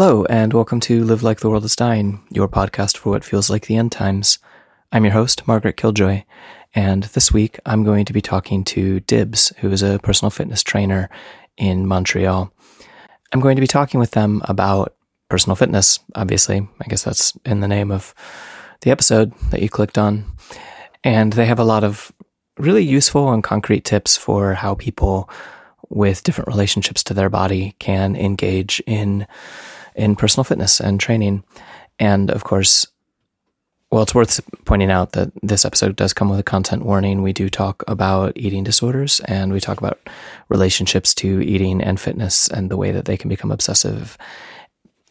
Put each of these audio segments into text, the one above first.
Hello, and welcome to Live Like the World is Dying, your podcast for what feels like the end times. I'm your host, Margaret Killjoy, and this week I'm going to be talking to Dibs, who is a personal fitness trainer in Montreal. I'm going to be talking with them about personal fitness, obviously. I guess that's in the name of the episode that you clicked on. And they have a lot of really useful and concrete tips for how people with different relationships to their body can engage in in personal fitness and training. And of course, well, it's worth pointing out that this episode does come with a content warning. We do talk about eating disorders and we talk about relationships to eating and fitness and the way that they can become obsessive.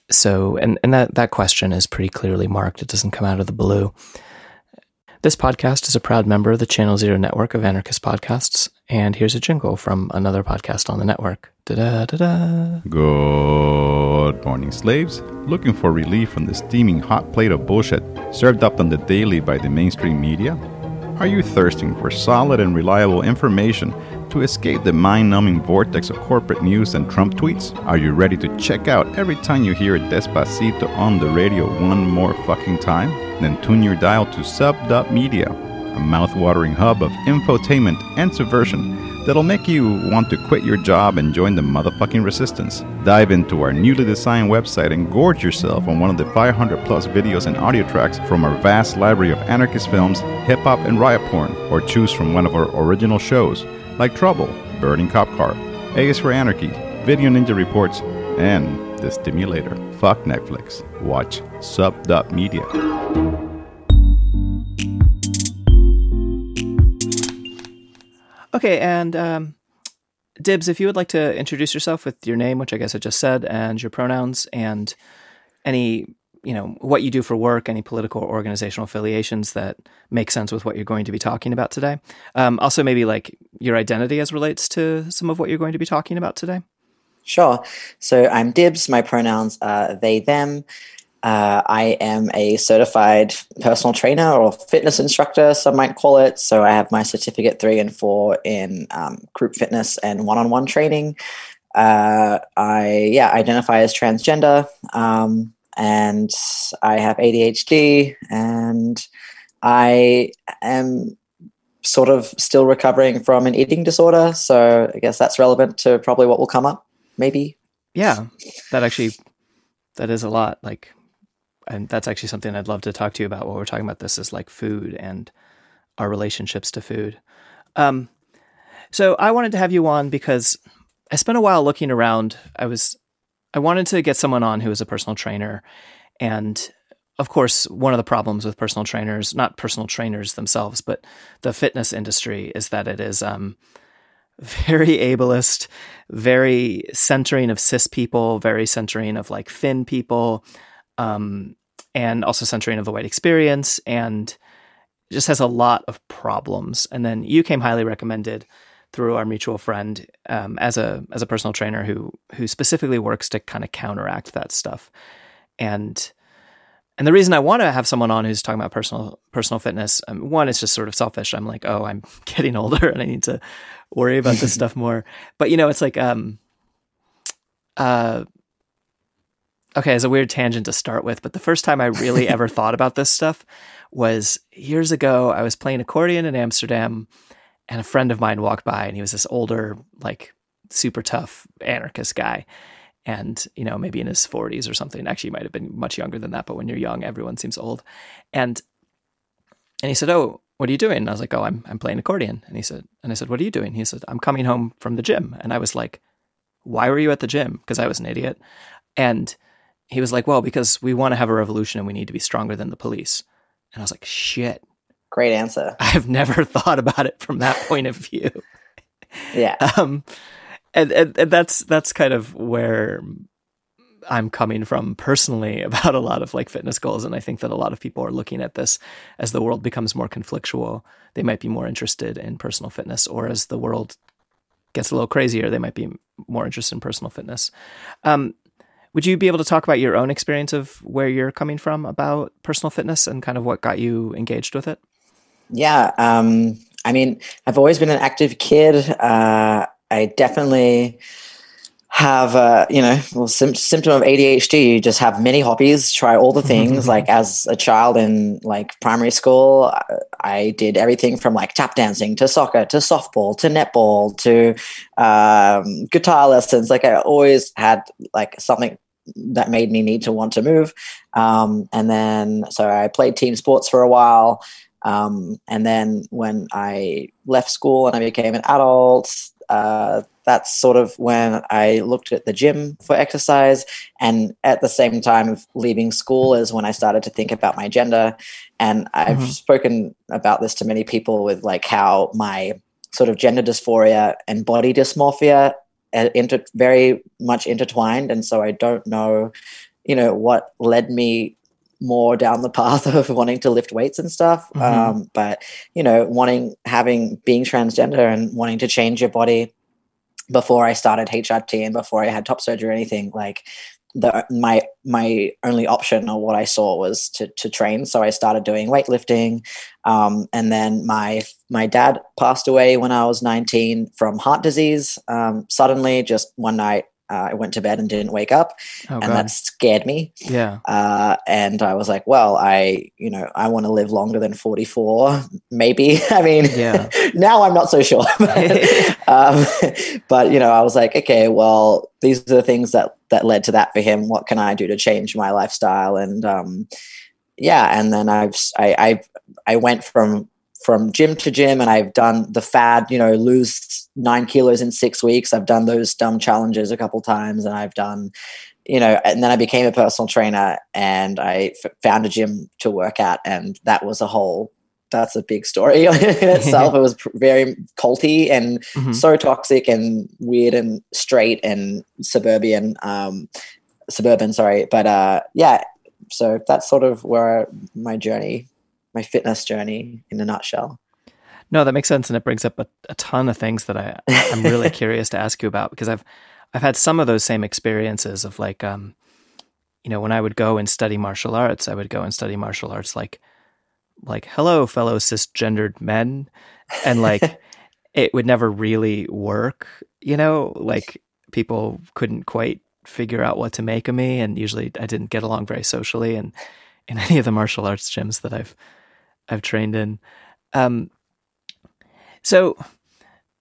So, and, and that, that question is pretty clearly marked. It doesn't come out of the blue. This podcast is a proud member of the Channel Zero network of anarchist podcasts. And here's a jingle from another podcast on the network. Da-da, da-da. Good morning, slaves. Looking for relief from the steaming hot plate of bullshit served up on the daily by the mainstream media? Are you thirsting for solid and reliable information to escape the mind numbing vortex of corporate news and Trump tweets? Are you ready to check out every time you hear Despacito on the radio one more fucking time? Then tune your dial to Sub.media, a mouth-watering hub of infotainment and subversion that'll make you want to quit your job and join the motherfucking resistance. Dive into our newly designed website and gorge yourself on one of the 500 plus videos and audio tracks from our vast library of anarchist films, hip hop, and riot porn, or choose from one of our original shows like Trouble, Burning Cop Car, A is for Anarchy, Video Ninja Reports, and The Stimulator. Fuck Netflix. Watch Sub.media. Okay, and um, Dibs, if you would like to introduce yourself with your name, which I guess I just said, and your pronouns, and any, you know, what you do for work, any political or organizational affiliations that make sense with what you're going to be talking about today. Um, also, maybe like your identity as relates to some of what you're going to be talking about today. Sure. So I'm Dibs. My pronouns are they, them. Uh, I am a certified personal trainer or fitness instructor, some might call it. So I have my certificate three and four in um, group fitness and one-on-one training. Uh, I yeah identify as transgender, um, and I have ADHD, and I am sort of still recovering from an eating disorder. So I guess that's relevant to probably what will come up, maybe. Yeah, that actually that is a lot. Like and that's actually something I'd love to talk to you about while we're talking about this is like food and our relationships to food. Um, so I wanted to have you on because I spent a while looking around. I was I wanted to get someone on who was a personal trainer, and of course, one of the problems with personal trainers, not personal trainers themselves, but the fitness industry, is that it is um, very ableist, very centering of cis people, very centering of like thin people, um, and also centering of the white experience, and just has a lot of problems. And then you came highly recommended through our mutual friend um, as a as a personal trainer who who specifically works to kind of counteract that stuff. And and the reason I want to have someone on who's talking about personal personal fitness, um, one, is just sort of selfish. I'm like, oh, I'm getting older and I need to worry about this stuff more. But you know, it's like, um, uh, okay, it's a weird tangent to start with, but the first time I really ever thought about this stuff was years ago. I was playing accordion in Amsterdam, and a friend of mine walked by, and he was this older, like super tough anarchist guy. And, you know, maybe in his 40s or something. Actually, he might have been much younger than that, but when you're young, everyone seems old. And and he said, Oh, what are you doing? And I was like, Oh, I'm I'm playing accordion. And he said, and I said, What are you doing? He said, I'm coming home from the gym. And I was like, Why were you at the gym? Because I was an idiot. And he was like, well, because we want to have a revolution and we need to be stronger than the police. And I was like, shit. Great answer. I've never thought about it from that point of view. yeah. Um, and, and, and that's, that's kind of where I'm coming from personally about a lot of like fitness goals. And I think that a lot of people are looking at this as the world becomes more conflictual. They might be more interested in personal fitness, or as the world gets a little crazier, they might be more interested in personal fitness. Um, would you be able to talk about your own experience of where you're coming from about personal fitness and kind of what got you engaged with it? Yeah. Um, I mean, I've always been an active kid. Uh, I definitely have uh, you know well, sim- symptom of ADHD. You just have many hobbies, try all the things. like as a child in like primary school, I did everything from like tap dancing to soccer to softball to netball to um, guitar lessons. Like I always had like something that made me need to want to move. Um, and then so I played team sports for a while. Um, and then when I left school and I became an adult, uh, that's sort of when I looked at the gym for exercise. And at the same time of leaving school is when I started to think about my gender. And I've mm-hmm. spoken about this to many people with like how my sort of gender dysphoria and body dysmorphia inter- very much intertwined. And so I don't know, you know, what led me more down the path of wanting to lift weights and stuff. Mm-hmm. Um, but you know, wanting having being transgender and wanting to change your body before I started HRT and before I had top surgery or anything, like the my my only option or what I saw was to to train. So I started doing weightlifting, um, and then my my dad passed away when I was 19 from heart disease. Um, suddenly, just one night, uh, I went to bed and didn't wake up, oh, and God. that scared me. Yeah. Uh, and I was like, well, I, you know, I want to live longer than 44, maybe. I mean, yeah. now I'm not so sure. um, but, you know, I was like, okay, well, these are the things that, that led to that for him. What can I do to change my lifestyle? And, um, yeah. And then I've, I, I, I went from from gym to gym and I've done the fad, you know, lose nine kilos in six weeks. I've done those dumb challenges a couple times and I've done, you know, and then I became a personal trainer and I f- found a gym to work at. And that was a whole, that's a big story in itself. it was very culty and mm-hmm. so toxic and weird and straight and suburban, um, suburban, sorry. But uh, yeah, so that's sort of where my journey my fitness journey in a nutshell. No, that makes sense, and it brings up a, a ton of things that I I'm really curious to ask you about because I've I've had some of those same experiences of like um, you know, when I would go and study martial arts, I would go and study martial arts like like hello fellow cisgendered men, and like it would never really work. You know, like people couldn't quite figure out what to make of me, and usually I didn't get along very socially, and in any of the martial arts gyms that I've I've trained in. Um, so,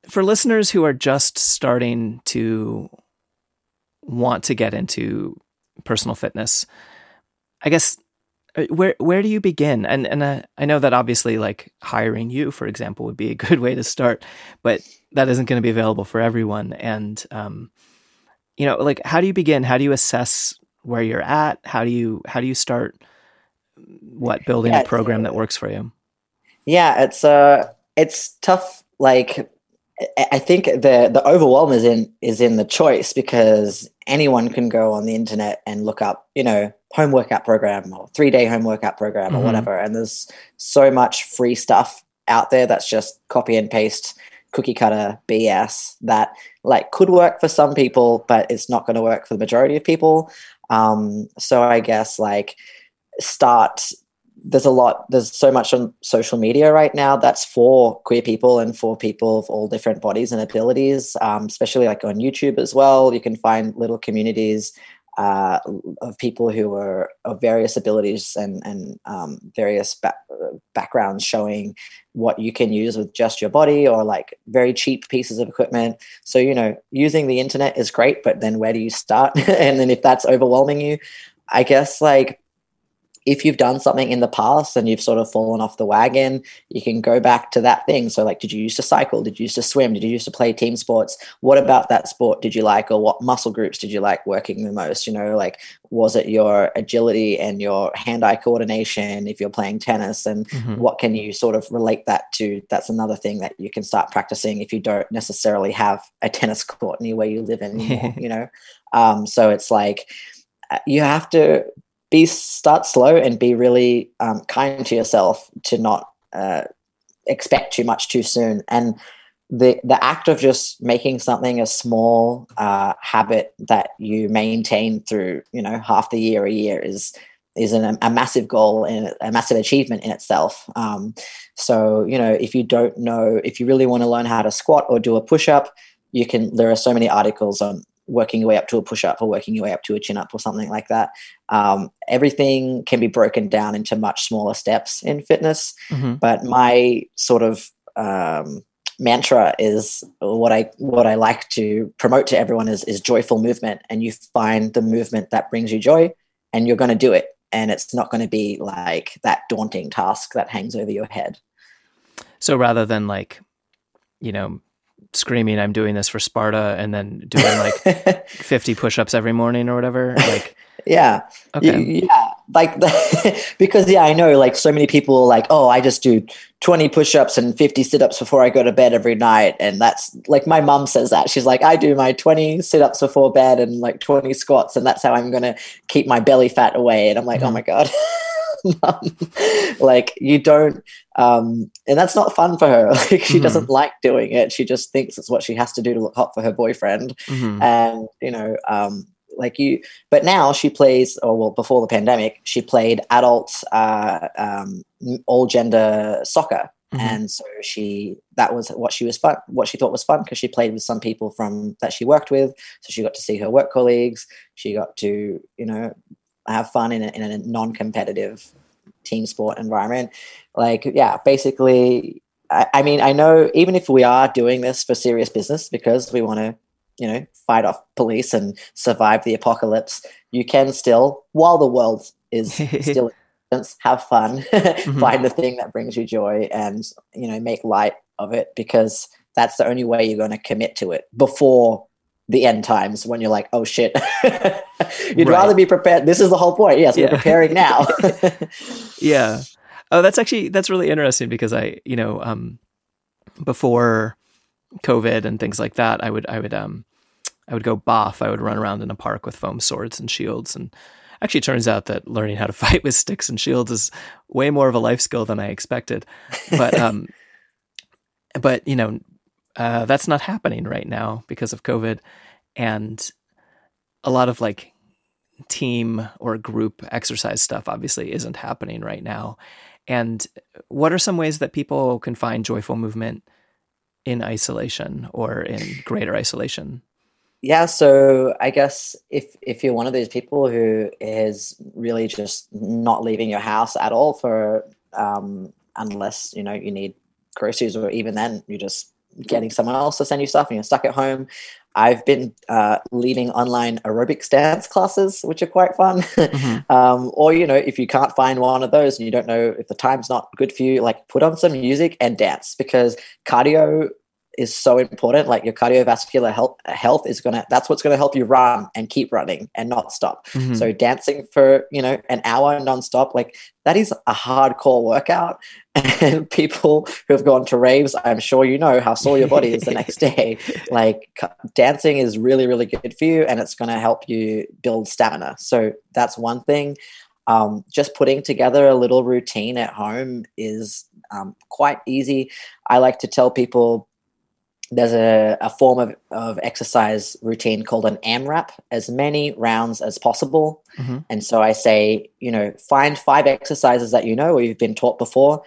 for listeners who are just starting to want to get into personal fitness, I guess uh, where where do you begin? And and uh, I know that obviously, like hiring you, for example, would be a good way to start, but that isn't going to be available for everyone. And um, you know, like how do you begin? How do you assess where you're at? How do you how do you start? What building yeah, a program that works for you? Yeah, it's uh it's tough like I think the the overwhelm is in is in the choice because anyone can go on the internet and look up, you know, home workout program or three day home workout program mm-hmm. or whatever. And there's so much free stuff out there that's just copy and paste cookie cutter BS that like could work for some people, but it's not going to work for the majority of people. Um, so I guess like start there's a lot there's so much on social media right now that's for queer people and for people of all different bodies and abilities um, especially like on youtube as well. You can find little communities uh, of people who are of various abilities and and um, various ba- backgrounds showing what you can use with just your body or like very cheap pieces of equipment. So you know using the internet is great but then where do you start? And then if that's overwhelming you i guess like if you've done something in the past and you've sort of fallen off the wagon, you can go back to that thing. So, like, did you used to cycle? Did you used to swim? Did you used to play team sports? What about that sport did you like, or what muscle groups did you like working the most? You know, like, was it your agility and your hand eye coordination if you're playing tennis? And mm-hmm. what can you sort of relate that to? That's another thing that you can start practicing if you don't necessarily have a tennis court near where you live anymore, you know? Um, so, it's like, uh, you have to be start slow and be really um, kind to yourself to not uh, expect too much too soon and the the act of just making something a small uh, habit that you maintain through you know half the year a year is is an, a massive goal and a massive achievement in itself. Um, so you know if you don't know if you really want to learn how to squat or do a push up, you can. There are so many articles on working your way up to a push up or working your way up to a chin up or something like that. Um, everything can be broken down into much smaller steps in fitness. Mm-hmm. But my sort of um, mantra is what I what I like to promote to everyone is is joyful movement, and you find the movement that brings you joy, and you're going to do it, and it's not going to be like that daunting task that hangs over your head. So rather than like, you know, screaming, I'm doing this for Sparta and then doing like 50 push ups every morning or whatever, like, yeah. okay. Yeah. Like, because, yeah, I know like so many people like, oh, I just do 20 push ups and 50 sit ups before I go to bed every night. And that's like my mom says that. She's like, I do my 20 sit ups before bed and like 20 squats. And that's how I'm going to keep my belly fat away. And I'm like, oh Mhm. my God. Like you don't um and that's not fun for her like she Mhm. doesn't like doing it she just thinks it's what she has to do to look hot for her boyfriend Mhm. and you know um like you but now she plays or well before the pandemic she played adult uh um all gender soccer Mhm. and so she that was what she was fun what she thought was fun because she played with some people from that she worked with so she got to see her work colleagues she got to you know have fun in a, in a non-competitive team sport environment. Like yeah basically I, I mean i know even if we are doing this for serious business because we want to you know fight off police and survive the apocalypse you can still while the world is still in existence, have fun mm-hmm. find the thing that brings you joy and you know make light of it because that's the only way you're going to commit to it before the end times when you're like oh shit you'd Right. rather be prepared this is the whole point yes Yeah. we're preparing now yeah. Oh, that's actually that's really interesting because I, you know, um, before COVID and things like that, I would I would um I would go boff. I would run around in a park with foam swords and shields, and actually, it turns out that learning how to fight with sticks and shields is way more of a life skill than I expected. But um, but you know, uh, that's not happening right now because of COVID, and a lot of like team or group exercise stuff obviously isn't happening right now. And what are some ways that people can find joyful movement in isolation or in greater isolation? yeah so i guess if if you're one of those people who is really just not leaving your house at all for um unless you know you need groceries or even then you're just getting someone else to send you stuff and you're stuck at home i've been uh, leading online aerobics dance classes which are quite fun Mhm. um, or you know if you can't find one of those and you don't know if the time's not good for you like put on some music and dance because cardio is so important like your cardiovascular health health is gonna that's what's gonna help you run and keep running and not stop. Mhm. so dancing for you know an hour nonstop like that is a hardcore workout. And people who have gone to raves i'm sure you know how sore your body is the next day. Like dancing is really really good for you and it's going to help you build stamina. So that's one thing. Um, just putting together a little routine at home is um, quite easy. I like to tell people there's a, a form of, of exercise routine called an AMRAP, as many rounds as possible. Mhm. And so I say, you know, find five exercises that you know or you've been taught before,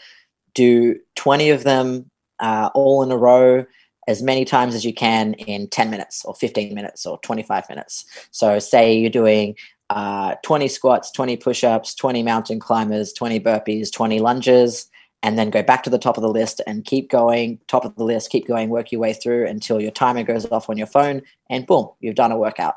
do 20 of them uh, all in a row as many times as you can in 10 minutes or 15 minutes or 25 minutes. So say you're doing uh, 20 squats, 20 push ups, 20 mountain climbers, 20 burpees, 20 lunges, and then go back to the top of the list and keep going, top of the list, keep going, work your way through until your timer goes off on your phone, and boom, you've done a workout.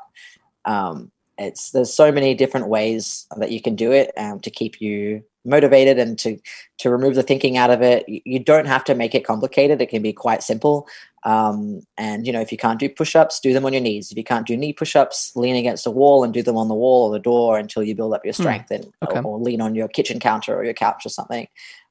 Um, it's there's so many different ways that you can do it um, to keep you motivated and to to remove the thinking out of it. You, don't have to make it complicated; it can be quite simple. Um, and you know, if you can't do push-ups, do them on your knees. If you can't do knee push-ups, lean against a wall and do them on the wall or the door until you build up your Hmm, strength, and okay. or, or lean on your kitchen counter or your couch or something.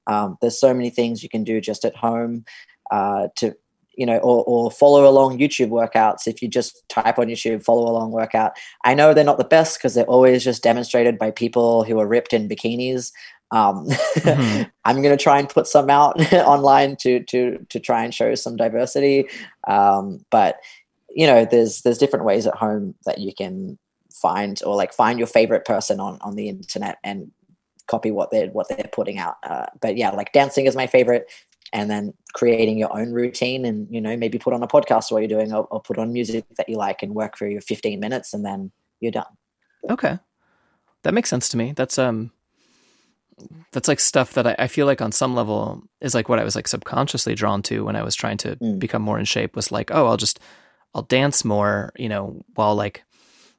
Um, there's so many things you can do just at home uh, to you know or, or follow along youtube workouts. If you just type on youtube follow along workout. I know they're not the best because they're always just demonstrated by people who are ripped in bikinis. Um, Mhm. i'm going to try and put some out online to to to try and show some diversity. Um, but you know there's there's different ways at home that you can find or like find your favorite person on on the internet and copy what they're what they're putting out uh, but yeah like dancing is my favorite and then creating your own routine and you know maybe put on a podcast while you're doing or, or put on music that you like and work for your 15 minutes and then you're done Okay. That makes sense to me. That's um that's like stuff that I, I feel like on some level is like what I was like subconsciously drawn to when I was trying to Mm. become more in shape was like, oh, I'll just I'll dance more, you know, while like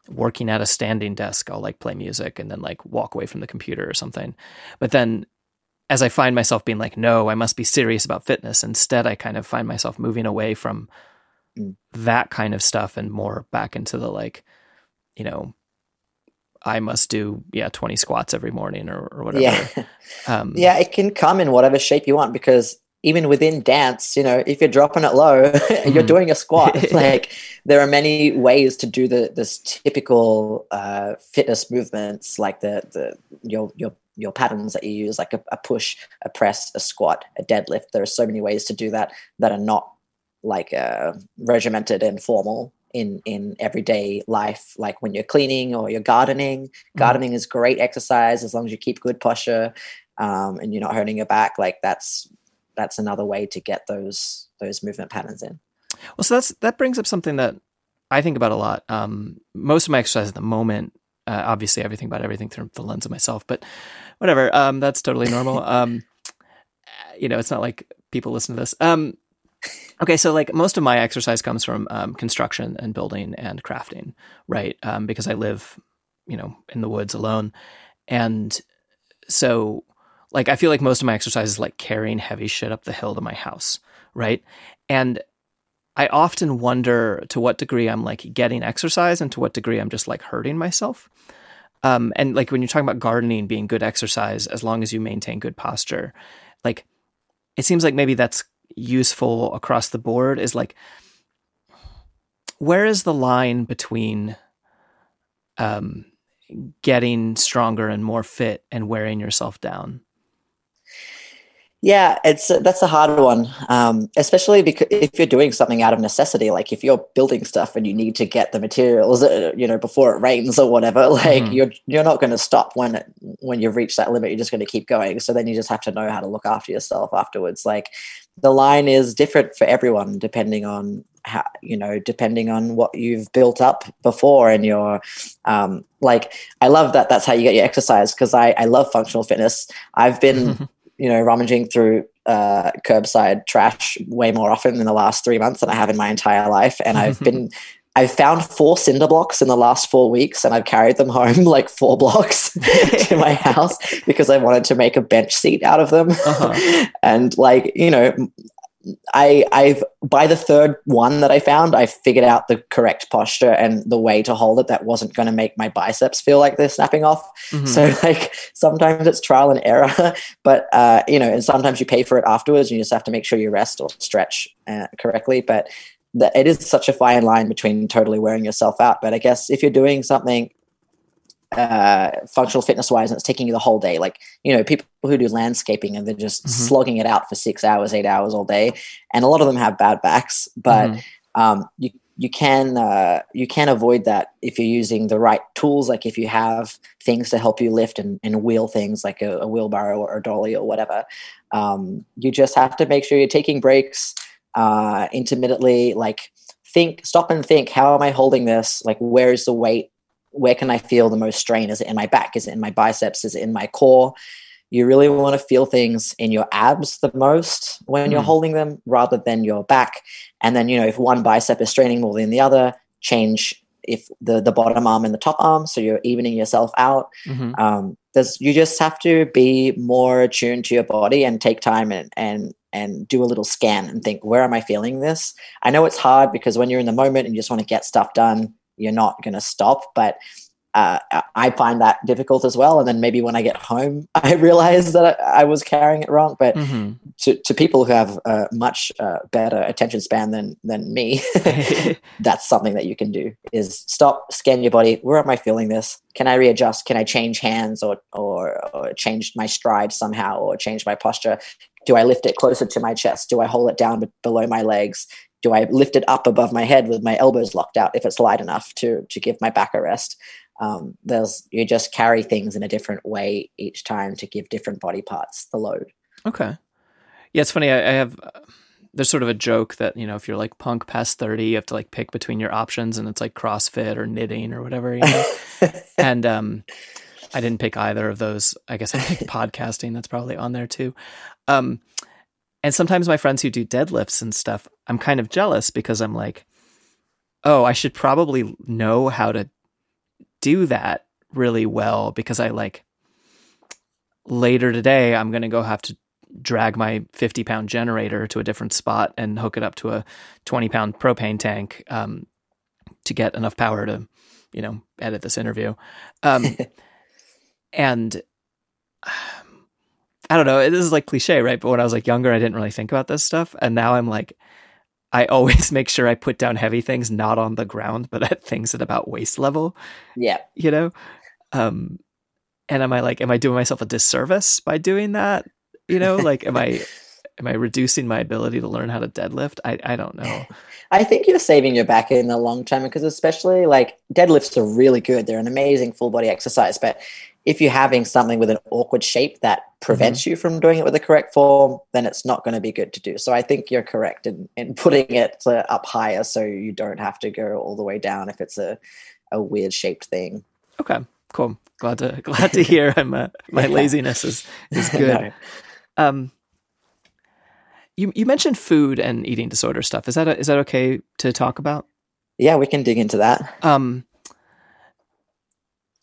working at a standing desk, I'll like play music and then like walk away from the computer or something. But then as I find myself being like, no, I must be serious about fitness, instead I kind of find myself moving away from Mm. that kind of stuff and more back into the like, you know, I must do yeah twenty squats every morning or, or whatever. yeah Um, yeah it can come in whatever shape you want because even within dance you know if you're dropping it low you're Mhm. doing a squat. Like there are many ways to do the this typical uh, fitness movements like the the your your your patterns that you use like a, a push a press a squat a deadlift. There are so many ways to do that that are not like uh, regimented and formal in in everyday life. Like when you're cleaning or you're gardening gardening is great exercise as long as you keep good posture um, and you're not hurting your back. Like that's that's another way to get those those movement patterns in Well, so that's that brings up something that I think about a lot. Um, most of my exercise at the moment, uh, obviously, everything about everything through the lens of myself, but whatever. Um, that's totally normal. um, you know, it's not like people listen to this. Um, okay, so like most of my exercise comes from um, construction and building and crafting, right? Um, because I live, you know, in the woods alone, and so like I feel like most of my exercise is like carrying heavy shit up the hill to my house, right? And I often wonder to what degree I'm like getting exercise and to what degree I'm just like hurting myself. Um, and like when you're talking about gardening being good exercise, as long as you maintain good posture, like it seems like maybe that's useful across the board. Is like, where is the line between um, getting stronger and more fit and wearing yourself down? Yeah, it's that's a hard one, um, especially because if you're doing something out of necessity, like if you're building stuff and you need to get the materials, uh, you know, before it rains or whatever, like Mhm. you're you're not going to stop when it, when you've reached that limit. You're just going to keep going. So then you just have to know how to look after yourself afterwards. Like the line is different for everyone depending on how you know depending on what you've built up before and your um like i love that that's how you get your exercise because i i love functional fitness i've been you know, rummaging through uh, curbside trash way more often in the last three months than I have in my entire life. And I've been, I've found four cinder blocks in the last four weeks and I've carried them home like four blocks to my house because I wanted to make a bench seat out of them. Uh-huh. and like, you know, I, I've by the third one that I found, I figured out the correct posture and the way to hold it that wasn't going to make my biceps feel like they're snapping off. Mhm. So like sometimes it's trial and error, but uh, you know, and sometimes you pay for it afterwards. And you just have to make sure you rest or stretch uh, correctly. But the, it is such a fine line between totally wearing yourself out. But I guess if you're doing something uh, functional fitness wise and it's taking you the whole day, like you know, people who do landscaping and they're just Mhm. slogging it out for six hours, eight hours all day, and a lot of them have bad backs, but Mhm. um, you you can uh, you can avoid that if you're using the right tools. Like if you have things to help you lift and, and wheel things like a, a wheelbarrow or a dolly or whatever um, you just have to make sure you're taking breaks uh, intermittently. Like think stop and think how am i holding this? Like where is the weight where can i feel the most strain? Is it in my back? Is it in my biceps? Is it in my core? You really want to feel things in your abs the most when you're Hmm. holding them rather than your back. And then you know if one bicep is straining more than the other change if the the bottom arm and the top arm so you're evening yourself out. Mhm. um, there's you just have to be more attuned to your body and take time and and and do a little scan and think where am i feeling this? I know it's hard because when you're in the moment and you just want to get stuff done you're not going to stop but uh, I- find that difficult as well. And then maybe when I get home, I realize that I, I was carrying it wrong. But Mhm. to, to people who have a much uh, better attention span than than me, that's something that you can do is stop scan your body where am i feeling this can i readjust can i change hands or or, or change my stride somehow or change my posture do i lift it closer to my chest do i hold it down below my legs do i lift it up above my head with my elbows locked out if it's light enough to to give my back a rest um, there's you just carry things in a different way each time to give different body parts the load Okay. Yeah, it's funny. I, I have there's sort of a joke that you know if you're like punk past 30 you have to like pick between your options and it's like crossfit or knitting or whatever you know and um i didn't pick either of those i guess i picked podcasting that's probably on there too um and sometimes my friends who do deadlifts and stuff i'm kind of jealous because i'm like oh i should probably know how to do that really well because i like later today i'm going to go have to drag my 50 pound generator to a different spot and hook it up to a 20 pound propane tank um, to get enough power to, you know, edit this interview. Um, and I don't know, this is like cliche, right? But when I was like younger, I didn't really think about this stuff. And now I'm like, I always make sure I put down heavy things not on the ground, but at things at about waist level. Yeah. You know? Um, and am I like, am I doing myself a disservice by doing that? You know, like am I am I reducing my ability to learn how to deadlift? I I don't know. I think you're saving your back in the long term because especially like deadlifts are really good. They're an amazing full body exercise, but if you're having something with an awkward shape that prevents mm-hmm. you from doing it with the correct form, then it's not going to be good to do. So I think you're correct in, in putting it uh, up higher so you don't have to go all the way down if it's a, a weird shaped thing. Okay, cool. Glad to glad to hear I'm, uh, my laziness is is good. no. Um, you you mentioned food and eating disorder stuff. Is that a, is that okay to talk about? Yeah, we can dig into that. Um,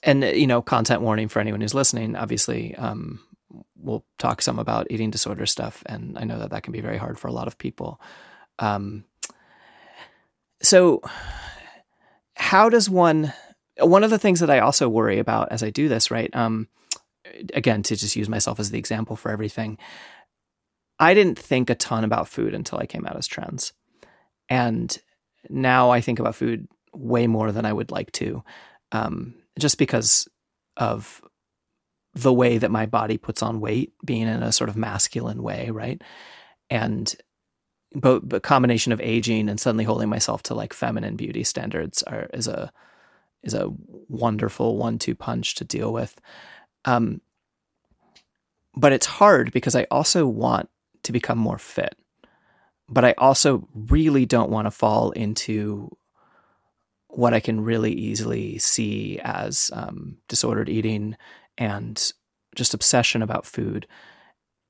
and you know, content warning for anyone who's listening. Obviously, um, we'll talk some about eating disorder stuff, and I know that that can be very hard for a lot of people. Um, so, how does one? One of the things that I also worry about as I do this, right? Um, again, to just use myself as the example for everything, I didn't think a ton about food until I came out as trans. And now I think about food way more than I would like to, um, just because of the way that my body puts on weight, being in a sort of masculine way, right? And but the combination of aging and suddenly holding myself to like feminine beauty standards are is a is a wonderful one-two punch to deal with. Um, but it's hard because I also want to become more fit. But I also really don't want to fall into what I can really easily see as um, disordered eating and just obsession about food.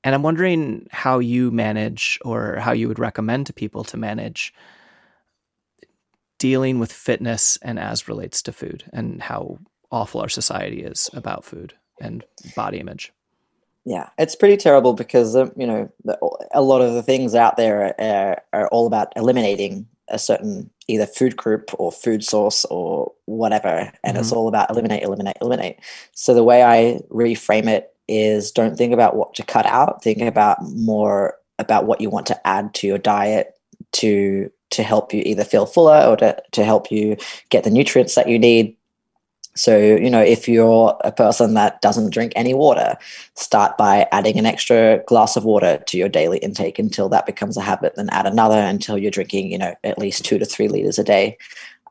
And I'm wondering how you manage or how you would recommend to people to manage dealing with fitness and as relates to food and how awful our society is about food and body image. Yeah, it's pretty terrible because um, you know a lot of the things out there are, are, all about eliminating a certain either food group or food source or whatever, and mm-hmm. it's all about eliminate, eliminate, eliminate. So the way I reframe it is: don't think about what to cut out. Think about more about what you want to add to your diet to to help you either feel fuller or to, to help you get the nutrients that you need so, you know, if you're a person that doesn't drink any water, start by adding an extra glass of water to your daily intake until that becomes a habit, then add another until you're drinking, you know, at least two to three liters a day.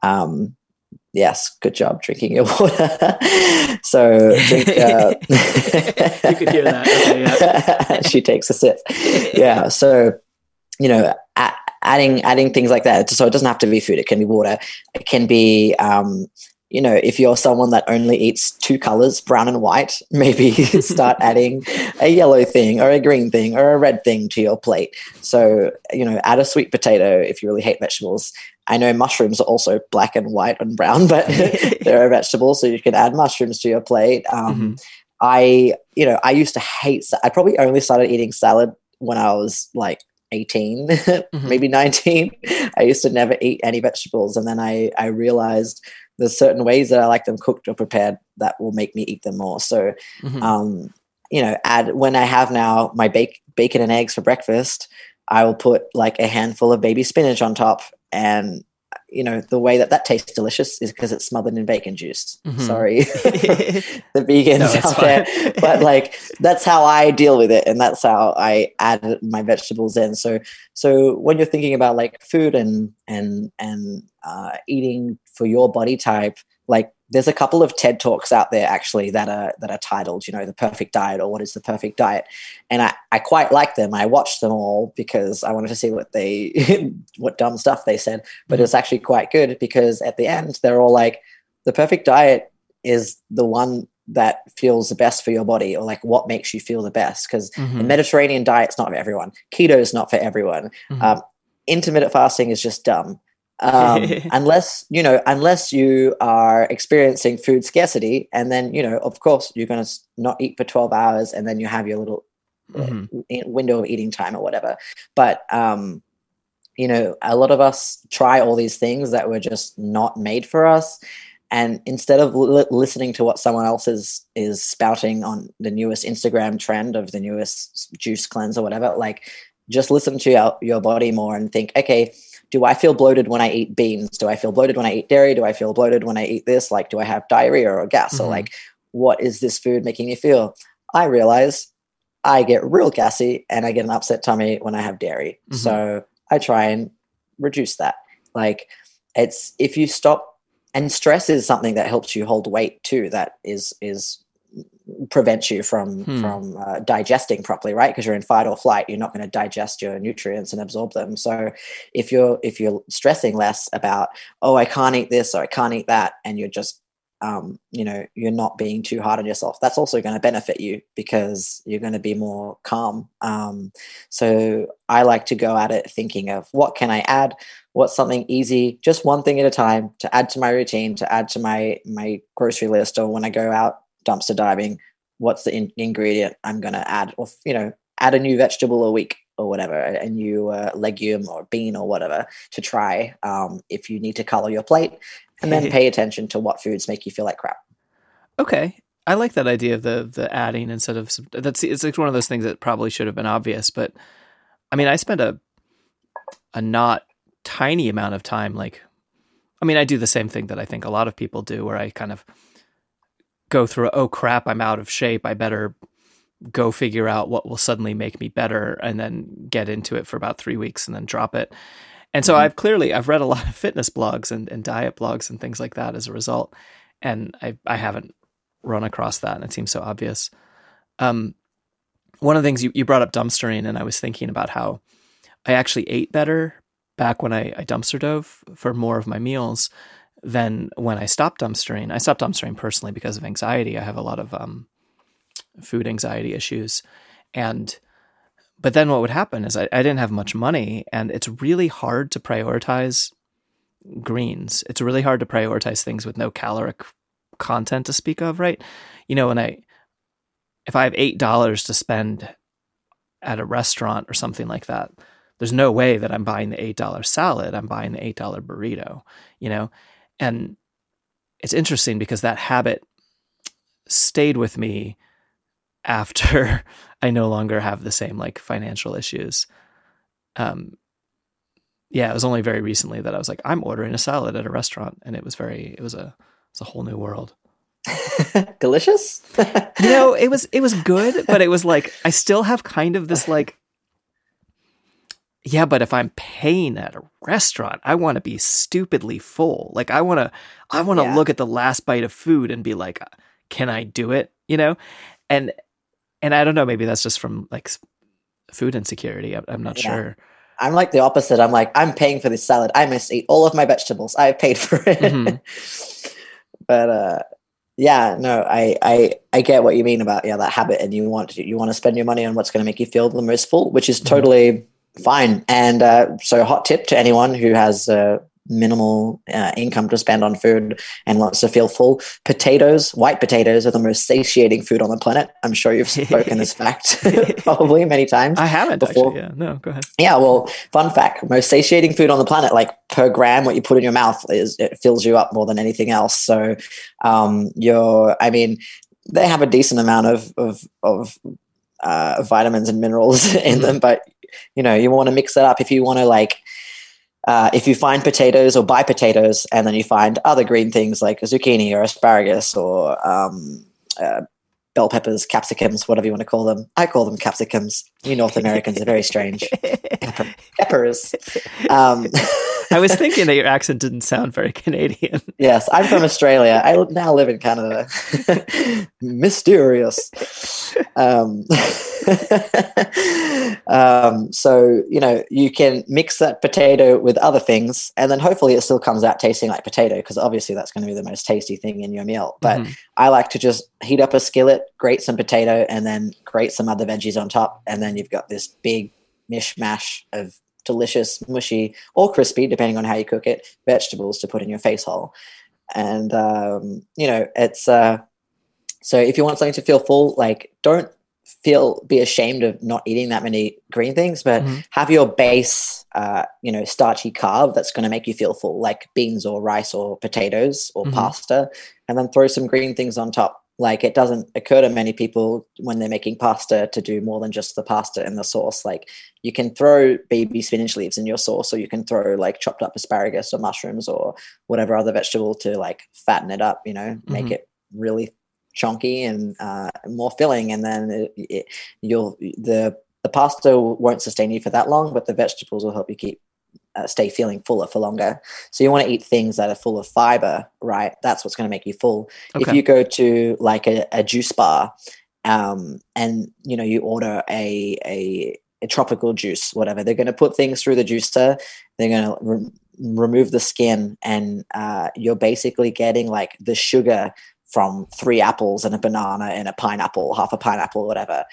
Um, yes, good job drinking your water. so, drink, uh, you could hear that. Okay, yeah. she takes a sip. Yeah. So, you know, adding adding things like that. So it doesn't have to be food. It can be water. It can be um, you know, if you're someone that only eats two colors, brown and white, maybe start adding a yellow thing or a green thing or a red thing to your plate. So, you know, add a sweet potato if you really hate vegetables. I know mushrooms are also black and white and brown, but they're a vegetable, so you can add mushrooms to your plate. Um, mm-hmm. I, you know, I used to hate. I probably only started eating salad when I was like 18 mm-hmm. maybe 19 i used to never eat any vegetables and then i i realized there's certain ways that I like them cooked or prepared that will make me eat them more. So, mm-hmm. um, you know, add when I have now my bake, bacon and eggs for breakfast, I will put like a handful of baby spinach on top and you know the way that that tastes delicious is because it's smothered in bacon juice mm-hmm. sorry the vegans no, out fine. there but like that's how i deal with it and that's how i add my vegetables in so so when you're thinking about like food and and and uh, eating for your body type like there's a couple of TED talks out there actually that are that are titled, you know, the perfect diet or what is the perfect diet, and I I quite like them. I watched them all because I wanted to see what they what dumb stuff they said, but Mm-hmm. it's actually quite good because at the end they're all like, the perfect diet is the one that feels the best for your body or like what makes you feel the best because the Mhm. Mediterranean diet's not for everyone. Keto is not for everyone. Mhm. Um, intermittent fasting is just dumb. Um, unless you know, unless you are experiencing food scarcity, and then you know, of course, you're going to not eat for twelve hours, and then you have your little Mhm. window of eating time or whatever. But um, you know, a lot of us try all these things that were just not made for us. And instead of li- listening to what someone else is is spouting on the newest Instagram trend of the newest juice cleanse or whatever, like just listen to your, your body more and think, okay, do I feel bloated when I eat beans? Do I feel bloated when I eat dairy? Do I feel bloated when I eat this? Like, do I have diarrhea or gas? Or Mhm. like, what is this food making me feel? I realize I get real gassy and I get an upset tummy when I have dairy. Mhm. So I try and reduce that. Like, it's if you stop, and stress is something that helps you hold weight too. That is is prevents you from Hmm. from uh, digesting properly, right? Because you're in fight or flight, you're not going to digest your nutrients and absorb them. So if you're if you're stressing less about oh I can't eat this or I can't eat that, and you're just um, you know you're not being too hard on yourself, that's also going to benefit you because you're going to be more calm. Um, so I like to go at it thinking of what can I add, what's something easy, just one thing at a time to add to my routine, to add to my my grocery list, or when I go out dumpster diving, what's the in- ingredient I'm going to add, or you know, add a new vegetable a week or whatever, a new uh, legume or bean or whatever to try. Um, if you need to color your plate, and then pay attention to what foods make you feel like crap. Okay. I like that idea of the the adding instead of that's it's like one of those things that probably should have been obvious, but I mean, I spend a a not tiny amount of time like I mean, I do the same thing that I think a lot of people do where I kind of go through oh crap, I'm out of shape, I better go figure out what will suddenly make me better and then get into it for about 3 weeks and then drop it. And so Mhm. I've clearly I've read a lot of fitness blogs and, and diet blogs and things like that as a result. And I I haven't run across that and it seems so obvious. Um, one of the things you, you brought up dumpstering and I was thinking about how I actually ate better back when I, I dumpster dove for more of my meals than when I stopped dumpstering. I stopped dumpstering personally because of anxiety. I have a lot of um, food anxiety issues. And but then what would happen is I, I didn't have much money and it's really hard to prioritize greens. It's really hard to prioritize things with no caloric content to speak of, right? You know, when I if I have eight dollars to spend at a restaurant or something like that, there's no way that I'm buying the eight dollar salad. I'm buying the eight dollar burrito, you know? And it's interesting because that habit stayed with me after I no longer have the same like financial issues. Um yeah, it was only very recently that I was like, I'm ordering a salad at a restaurant, and it was very, it was a, it's a whole new world. Delicious. You know, it was, it was good, but it was like, I still have kind of this like, yeah, but if I'm paying at a restaurant, I want to be stupidly full. Like, I want to, I want to Yeah. look at the last bite of food and be like, can I do it? You know, and and I don't know, maybe that's just from like food insecurity. I'm, I'm not Yeah. sure. I'm like the opposite. I'm like, I'm paying for this salad. I must eat all of my vegetables. I paid for it. Mhm. but uh yeah, no, I, I I get what you mean about yeah that habit, and you want to, you want to spend your money on what's going to make you feel the most full, which is Mhm. totally fine. And uh, so, hot tip to anyone who has uh, minimal uh, income to spend on food and wants to feel full: potatoes, white potatoes, are the most satiating food on the planet. I'm sure you've spoken this fact probably many times. I haven't Before- actually. Yeah, no, go ahead. Yeah, well, fun fact: most satiating food on the planet, like per gram, what you put in your mouth is it fills you up more than anything else. So, um, you're, I mean, they have a decent amount of of of uh, vitamins and minerals in them, but you know, you want to mix that up if you want to like. Uh, if you find potatoes or buy potatoes, and then you find other green things like zucchini or asparagus or um, uh, bell peppers, capsicums, whatever you want to call them. I call them capsicums. You North Americans are very strange. Pepper- peppers. Um, I was thinking that your accent didn't sound very Canadian. yes, I'm from Australia. I now live in Canada. Mysterious. Um, um, so you know you can mix that potato with other things, and then hopefully it still comes out tasting like potato because obviously that's going to be the most tasty thing in your meal. But Mhm. I like to just heat up a skillet, grate some potato, and then grate some other veggies on top, and then you've got this big mishmash of delicious, mushy or crispy, depending on how you cook it, vegetables to put in your face hole. And um, you know, it's uh, so if you want something to feel full, like don't feel be ashamed of not eating that many green things, but Mhm. have your base, uh, you know, starchy carb that's going to make you feel full, like beans or rice or potatoes or Mhm. pasta, and then throw some green things on top. Like it doesn't occur to many people when they're making pasta to do more than just the pasta and the sauce. Like you can throw baby spinach leaves in your sauce, or you can throw like chopped up asparagus or mushrooms or whatever other vegetable to like fatten it up. You know, make Mhm. it really chunky and uh, more filling, and then it, it, you'll the the pasta won't sustain you for that long, but the vegetables will help you keep uh, stay feeling fuller for longer. So you want to eat things that are full of fiber, right? That's what's going to make you full. If you go to like a, a juice bar, um, and you know you order a a, a tropical juice, whatever, they're going to put things through the juicer. They're going to re- remove the skin, and uh, you're basically getting like the sugar from three apples and a banana and a pineapple, half a pineapple, whatever.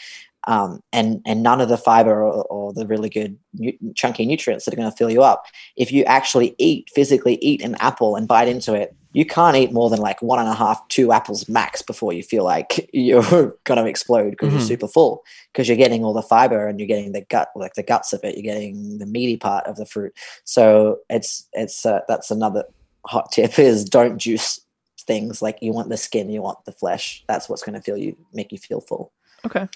Um, and and none of the fiber or, or the really good nu- chunky nutrients that are going to fill you up. If you actually eat physically eat an apple and bite into it, you can't eat more than like one and a half, two apples max before you feel like you're going to explode because Mhm. you're super full because you're getting all the fiber and you're getting the gut, like the guts of it. You're getting the meaty part of the fruit. So it's it's uh, that's another hot tip is don't juice things like you want the skin, you want the flesh. That's what's going to feel you make you feel full. Okay.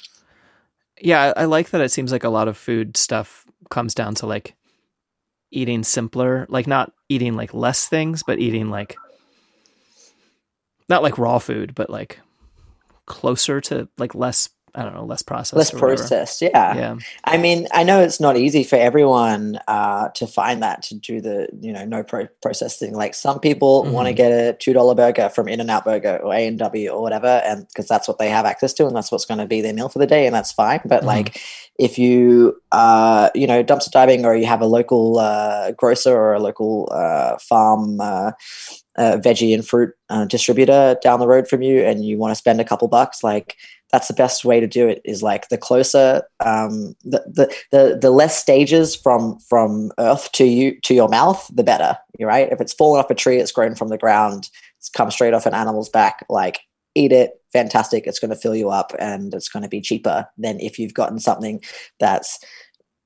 Yeah, I like that it seems like a lot of food stuff comes down to like eating simpler, like not eating like less things, but eating like not like raw food, but like closer to like less I don't know, less processed. Less processed, yeah. Yeah. I mean, I know it's not easy for everyone uh, to find that to do the you know no pro- processing. Like some people want to get a two dollar burger from In-N-Out Burger or A and W or whatever, and because that's what they have access to, and that's what's going to be their meal for the day, and that's fine. But Mhm. like, if you uh, you know dumpster diving or you have a local uh, grocer or a local uh, farm. Uh, uh, veggie and fruit uh, distributor down the road from you, and you want to spend a couple bucks, like that's the best way to do it is like the closer um the, the the the less stages from from earth to you to your mouth the better you're right if it's fallen off a tree it's grown from the ground it's come straight off an animal's back like eat it fantastic it's going to fill you up and it's going to be cheaper than if you've gotten something that's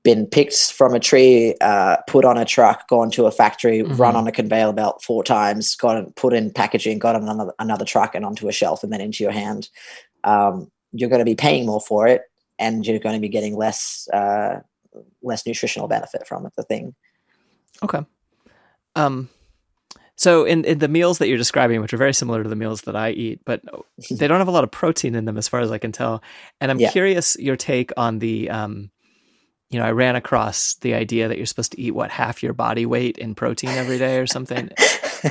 been picked from a tree, uh, put on a truck, gone to a factory, run Mhm. on a conveyor belt four times, got put in packaging, got on another, another truck and onto a shelf and then into your hand. Um, you're going to be paying more for it, and you're going to be getting less uh, less nutritional benefit from it. The thing. Okay. Um so in, in the meals that you're describing, which are very similar to the meals that I eat, but they don't have a lot of protein in them as far as I can tell. And I'm Yeah. curious your take on the um you know, I ran across the idea that you're supposed to eat what half your body weight in protein every day or something.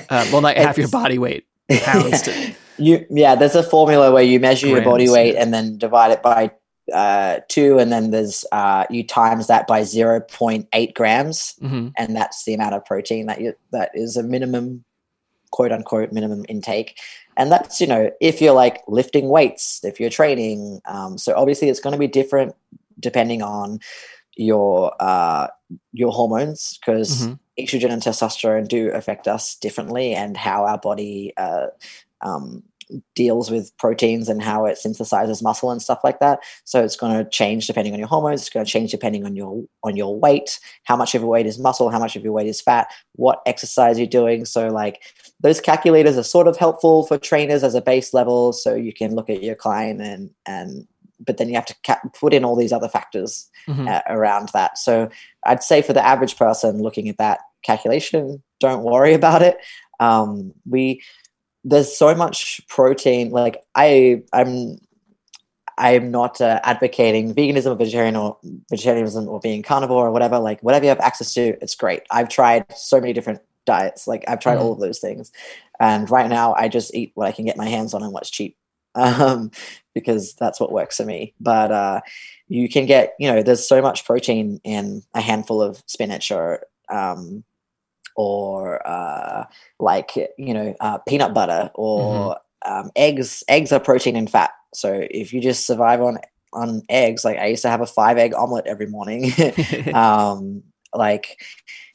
Uh, well, not half your body weight pounds. To, You yeah, there's a formula where you measure your body weight yeah. and then divide it by uh, two, and then there's uh, you times that by zero point eight grams, Mhm. and that's the amount of protein that you that is a minimum quote unquote minimum intake and that's you know if you're like lifting weights if you're training um, so obviously it's going to be different depending on your uh, your hormones because Mhm. estrogen and testosterone do affect us differently and how our body uh, um, deals with proteins and how it synthesizes muscle and stuff like that. So it's going to change depending on your hormones it's going to change depending on your on your weight how much of your weight is muscle how much of your weight is fat what exercise you're doing. So like those calculators are sort of helpful for trainers as a base level so you can look at your client and and but then you have to put in all these other factors Mhm. uh, around that. So i'd say for the average person looking at that calculation don't worry about it. Um, we there's so much protein like i i'm I'm not uh, advocating veganism or vegetarian or vegetarianism or being carnivore or whatever. Like whatever you have access to, it's great. I've tried so many different diets. Like I've tried mm. all of those things, and right now I just eat what I can get my hands on and what's cheap, um, because that's what works for me. But uh, you can get, you know, there's so much protein in a handful of spinach or um, or uh, like you know uh, peanut butter or mm-hmm. um, eggs. Eggs are protein and fat. So if you just survive on on eggs, like I used to have a five egg omelet every morning. um, like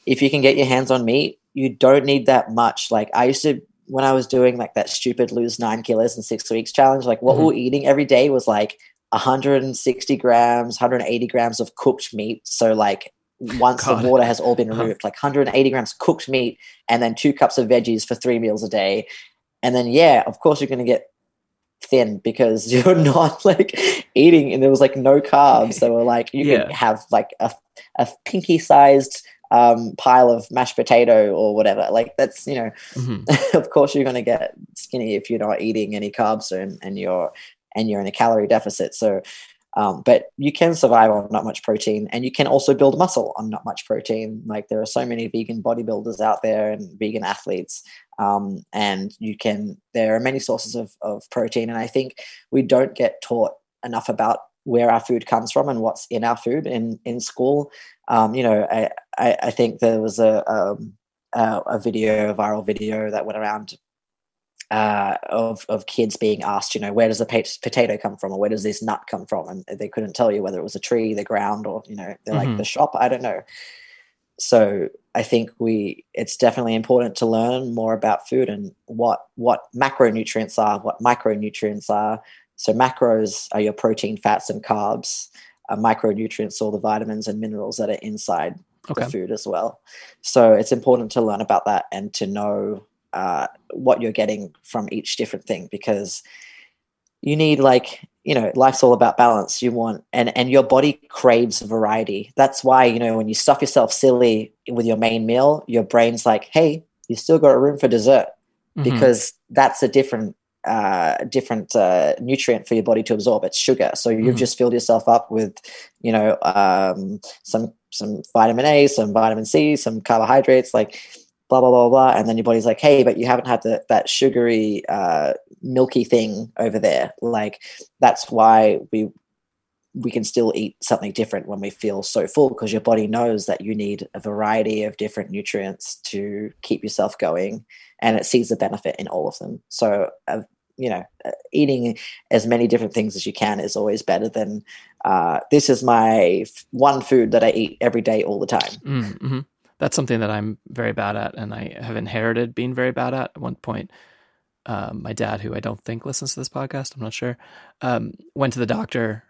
if you can get your hands on meat, you don't need that much. Like I used to when I was doing like that stupid lose nine kilos in six weeks challenge. Like what mm-hmm. we were eating every day was like 160 grams, 180 grams of cooked meat. So like once God. the water has all been removed, like 180 grams cooked meat, and then two cups of veggies for three meals a day. And then, yeah, of course, you're going to get thin because you're not like eating, and there was like no carbs. So we're like, you yeah. can have like a, a pinky sized um, pile of mashed potato or whatever. Like that's you know, mm-hmm. of course you're going to get skinny if you're not eating any carbs and, and you're and you're in a calorie deficit. So um, but you can survive on not much protein and you can also build muscle on not much protein. Like there are so many vegan bodybuilders out there and vegan athletes. Um, and you can, there are many sources of, of protein. And I think we don't get taught enough about where our food comes from and what's in our food in, in school. Um, you know, I, I, I, think there was a, um, a, a video, a viral video that went around uh, of of kids being asked, you know, where does the potato come from, or where does this nut come from, and they couldn't tell you whether it was a tree, the ground, or you know, they're mm-hmm. like the shop. I don't know. So I think we it's definitely important to learn more about food and what what macronutrients are, what micronutrients are. So macros are your protein, fats, and carbs. Uh, micronutrients, all the vitamins and minerals that are inside okay. the food as well. So it's important to learn about that and to know uh, what you're getting from each different thing because you need like you know life's all about balance you want and and your body craves variety that's why you know when you stuff yourself silly with your main meal your brain's like hey you still got room for dessert mm-hmm. because that's a different uh, different uh, nutrient for your body to absorb. It's sugar. So you've mm-hmm. just filled yourself up with, you know, um, some some vitamin A, some vitamin C, some carbohydrates. Like blah blah blah blah. And then your body's like hey but you haven't had the, that sugary uh, milky thing over there. Like that's why we we can still eat something different when we feel so full because your body knows that you need a variety of different nutrients to keep yourself going and it sees the benefit in all of them. So uh, you know uh, eating as many different things as you can is always better than uh, this is my f- one food that i eat every day all the time. Mm, mm-hmm that's something that I'm very bad at, and I have inherited being very bad at. At one point, um, my dad, who I don't think listens to this podcast, I'm not sure, um, went to the doctor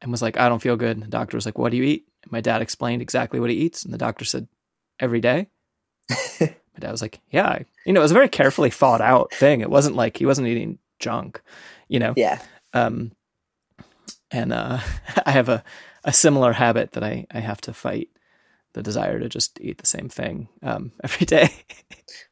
and was like, "I don't feel good." And the doctor was like, "What do you eat?" And my dad explained exactly what he eats, and the doctor said, "Every day." my dad was like, "Yeah," you know, it was a very carefully thought out thing. It wasn't like he wasn't eating junk, you know. Yeah. Um, and uh, I have a a similar habit that I I have to fight the desire to just eat the same thing um, every day.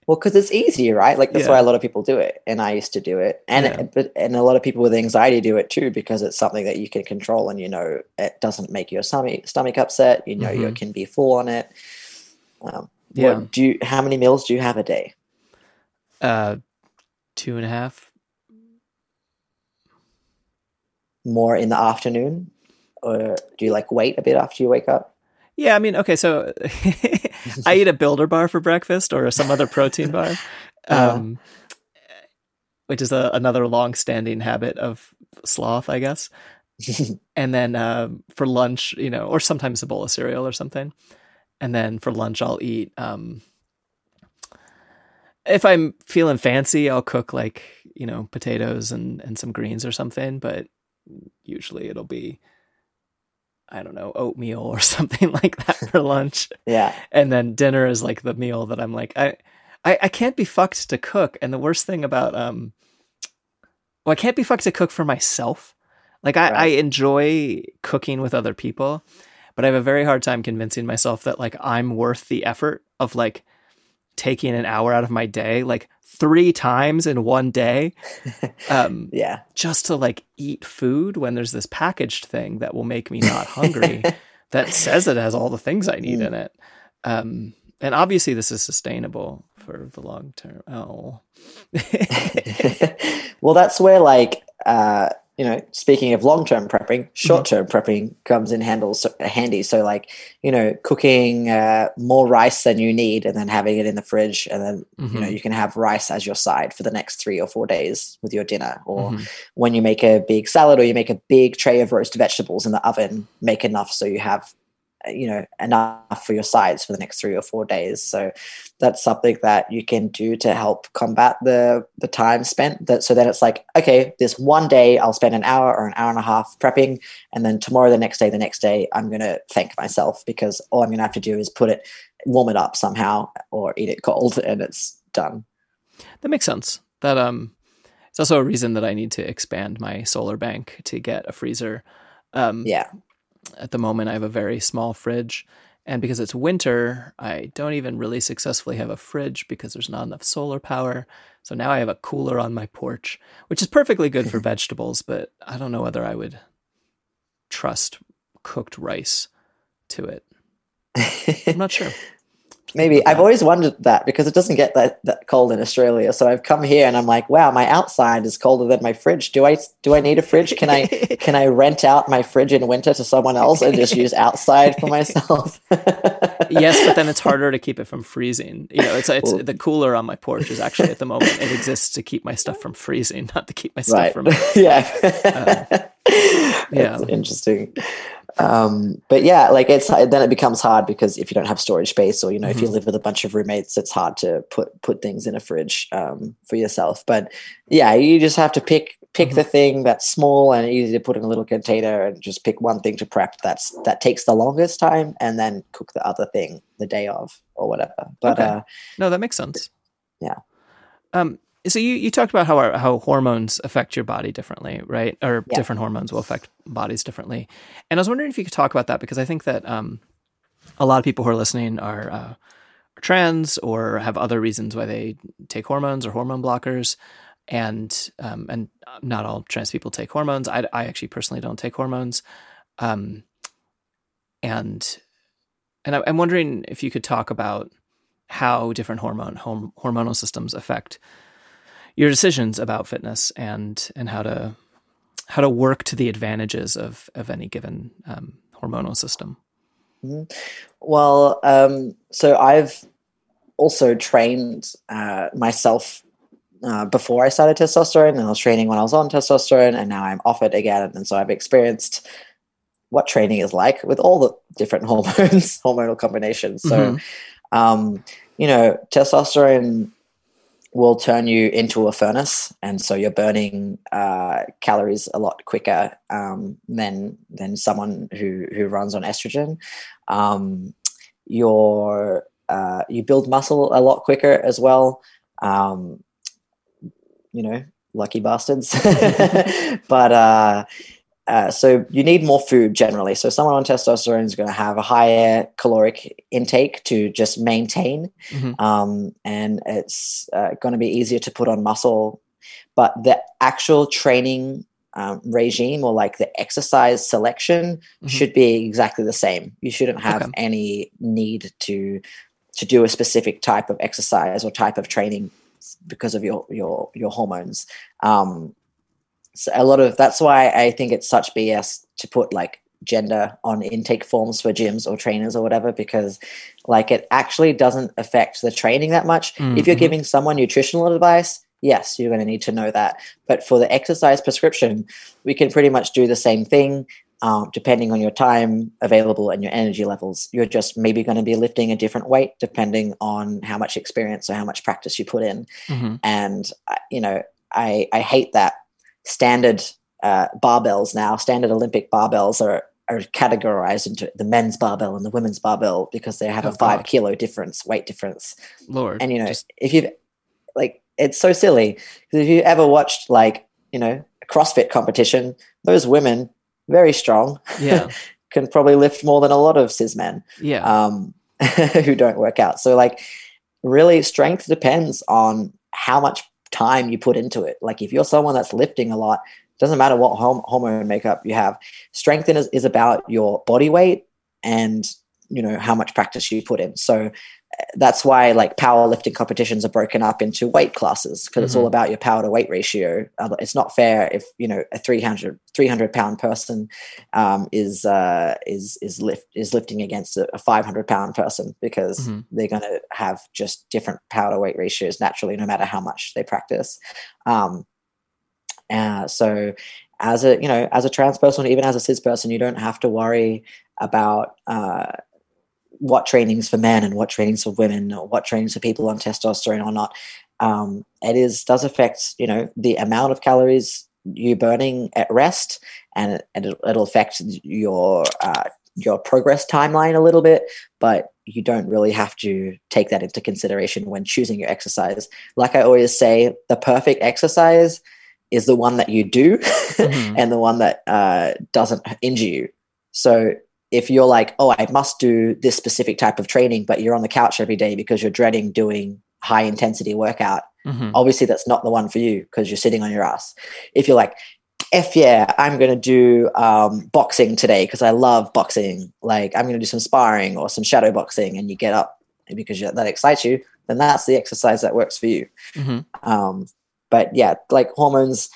well, because it's easy, right? Like that's yeah. why a lot of people do it, and I used to do it, and yeah. but and a lot of people with anxiety do it too because it's something that you can control, and you know it doesn't make your stomach stomach upset. You know mm-hmm. you can be full on it. Um, yeah. What, do you? How many meals do you have a day? Uh, two and a half. More in the afternoon, or do you like wait a bit after you wake up? Yeah, I mean, okay, so I eat a builder bar for breakfast or some other protein bar, uh-huh. um, which is a, another long-standing habit of sloth, I guess. and then uh, for lunch, you know, or sometimes a bowl of cereal or something. And then for lunch, I'll eat. Um, if I'm feeling fancy, I'll cook like you know potatoes and and some greens or something. But usually it'll be I don't know, oatmeal or something like that for lunch. yeah. And then dinner is like the meal that I'm like, I, I, I can't be fucked to cook. And the worst thing about, um, well, I can't be fucked to cook for myself. Like I, right. I enjoy cooking with other people, but I have a very hard time convincing myself that like I'm worth the effort of like taking an hour out of my day, like three times in one day, um, yeah. just to like eat food when there's this packaged thing that will make me not hungry that says it has all the things I need Mm. in it. Um, and obviously, this is sustainable for the long term. Oh, well, that's where like uh, you know, speaking of long-term prepping, short-term prepping comes in handles handy. So like you know, cooking uh, more rice than you need, and then having it in the fridge, and then you know Mhm. you can have rice as your side for the next three or four days with your dinner. Or Mhm. when you make a big salad or you make a big tray of roast vegetables in the oven, make enough so you have you know enough for your sides for the next three or four days so that's something that you can do to help combat the the time spent that so then it's like okay this one day i'll spend an hour or an hour and a half prepping and then tomorrow the next day the next day i'm going to thank myself because all i'm going to have to do is put it warm it up somehow or eat it cold and it's done that makes sense. That um, it's also a reason that I need to expand my solar bank to get a freezer. Um, yeah at the moment I have a very small fridge. And because it's winter, I don't even really successfully have a fridge because there's not enough solar power. So now I have a cooler on my porch, which is perfectly good for vegetables, but I don't know whether I would trust cooked rice to it. I'm not sure. Maybe I've uh, always wondered that because it doesn't get that, that cold in Australia. So I've come here and I'm like, wow, my outside is colder than my fridge. Do I do I need a fridge? Can I can I rent out my fridge in winter to someone else and just use outside for myself? yes, but then it's harder to keep it from freezing. You know, it's it's Well- the cooler on my porch is actually at the moment it exists to keep my stuff from freezing, not to keep my stuff right. from yeah. Uh, yeah. That's interesting. Um, but yeah, like it's then it becomes hard because if you don't have storage space or you know if you Mhm. live with a bunch of roommates, it's hard to put put things in a fridge um, for yourself. But yeah, you just have to pick pick Mhm. the thing that's small and easy to put in a little container and just pick one thing to prep that's that takes the longest time and then cook the other thing the day of or whatever. But Okay. uh, No, that makes sense. Yeah. Um. So you you talked about how our, how hormones affect your body differently, right? Or Yeah. different hormones will affect bodies differently. And I was wondering if you could talk about that because I think that um, a lot of people who are listening are, uh, are trans or have other reasons why they take hormones or hormone blockers. And um, and not all trans people take hormones. I, I actually personally don't take hormones. Um, and and I, I'm wondering if you could talk about how different hormone horm- hormonal systems affect your decisions about fitness and and how to how to work to the advantages of of any given um, hormonal system. Well, um, so I've also trained uh, myself uh, before I started testosterone, and I was training when I was on testosterone, and now I'm off it again. And so I've experienced what training is like with all the different hormones, hormonal combinations. So, um, you know, testosterone will turn you into a furnace, and so you're burning uh, calories a lot quicker um, than than someone who who runs on estrogen. Um, you're uh, you build muscle a lot quicker as well. Um, you know, lucky bastards. but uh, uh, so you need more food generally. So someone on testosterone is going to have a higher caloric intake to just maintain, Mhm. um, and it's uh, going to be easier to put on muscle. But the actual training um, regime or like the exercise selection Mhm. should be exactly the same. You shouldn't have Okay. any need to to do a specific type of exercise or type of training because of your your your hormones. Um, so a lot of that's why I think it's such BS to put like gender on intake forms for gyms or trainers or whatever because like it actually doesn't affect the training that much. If you're Mhm. giving someone nutritional advice, yes, you're going to need to know that. But for the exercise prescription, we can pretty much do the same thing um, depending on your time available and your energy levels. You're just maybe going to be lifting a different weight depending on how much experience or how much practice you put in. Mhm. And uh, you know, I I hate that standard uh, barbells now. Standard Olympic barbells are are categorized into the men's barbell and the women's barbell because they have Oh, a five God. kilo difference, weight difference. Lord, and you know just- if you've like it's so silly. Because if you ever watched like you know a crossfit competition those women very strong yeah, can probably lift more than a lot of cis men yeah, um, who don't work out. So like really strength depends on how much time you put into it. Like if you're someone that's lifting a lot, doesn't matter what hormone makeup you have. Strength is, is about your body weight and you know how much practice you put in. So that's why like powerlifting competitions are broken up into weight classes because mm-hmm. it's all mm-hmm. about your power to weight ratio. It's not fair if you know a 300, 300 pound person um, is uh, is is lift is lifting against a, a 500 pound person because mm-hmm. they're going to have just different power to weight ratios naturally, no matter how much they practice. Um, uh, so as a you know as a trans person, even as a cis person, you don't have to worry about uh, what trainings for men and what trainings for women or what trainings for people on testosterone or not. Um, it is does affect you know the amount of calories you're burning at rest, and, and it, will affect your uh, your progress timeline a little bit, but you don't really have to take that into consideration when choosing your exercise. Like I always say, the perfect exercise is the one that you do mm-hmm. and the one that uh, doesn't injure you. So if you're like, oh, I must do this specific type of training, but you're on the couch every day because you're dreading doing high intensity workout, mm-hmm. obviously that's not the one for you because you're sitting on your ass. If you're like, F yeah, I'm going to do um, boxing today because I love boxing. Like, I'm going to do some sparring or some shadow boxing, and you get up because that excites you, then that's the exercise that works for you. Mm-hmm. Um, but yeah, like hormones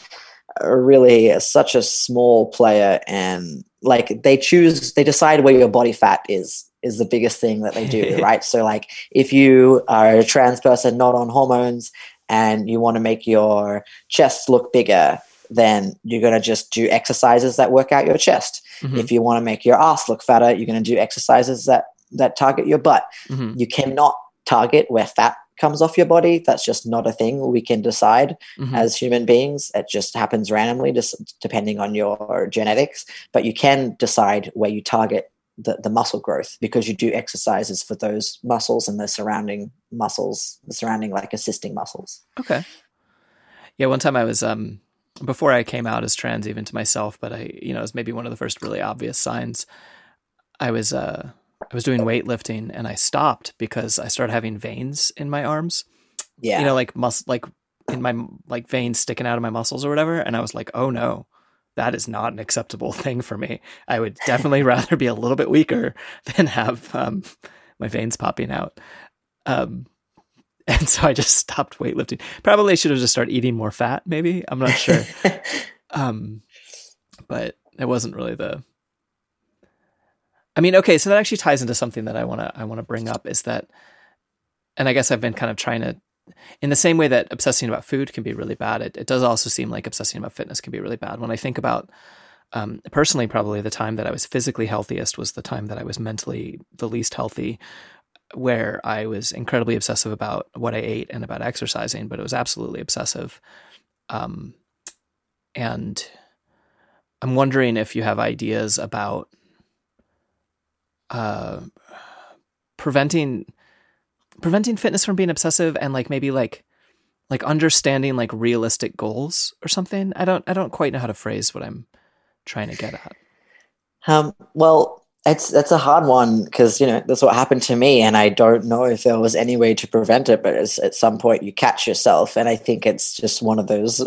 are really such a small player and like they choose they decide where your body fat is is the biggest thing that they do right so like if you are a trans person not on hormones and you want to make your chest look bigger then you're going to just do exercises that work out your chest mm-hmm. if you want to make your ass look fatter you're going to do exercises that that target your butt mm-hmm. you cannot target where fat comes off your body. That's just not a thing we can decide mm-hmm. as human beings. It just happens randomly, just depending on your genetics. But you can decide where you target the, the muscle growth because you do exercises for those muscles and the surrounding muscles, the surrounding like assisting muscles. Okay. Yeah, one time I was um before I came out as trans even to myself, but I you know, it was maybe one of the first really obvious signs. I was uh I was doing weightlifting and I stopped because I started having veins in my arms. Yeah. You know, like mus like in my like veins sticking out of my muscles or whatever. And I was like, oh no, that is not an acceptable thing for me. I would definitely rather be a little bit weaker than have um, my veins popping out. Um, and so I just stopped weightlifting. Probably I should have just started eating more fat, maybe. I'm not sure. um, but it wasn't really the I mean, okay, so that actually ties into something that I want to I want to bring up is that and I guess I've been kind of trying to in the same way that obsessing about food can be really bad, it, it does also seem like obsessing about fitness can be really bad. When I think about um, personally, probably the time that I was physically healthiest was the time that I was mentally the least healthy, where I was incredibly obsessive about what I ate and about exercising, but it was absolutely obsessive. Um, and I'm wondering if you have ideas about uh, preventing preventing fitness from being obsessive and like maybe like like understanding like realistic goals or something. I don't I don't quite know how to phrase what I'm trying to get at. Um, well, it's that's a hard one because you know that's what happened to me, and I don't know if there was any way to prevent it. But at some point, you catch yourself, and I think it's just one of those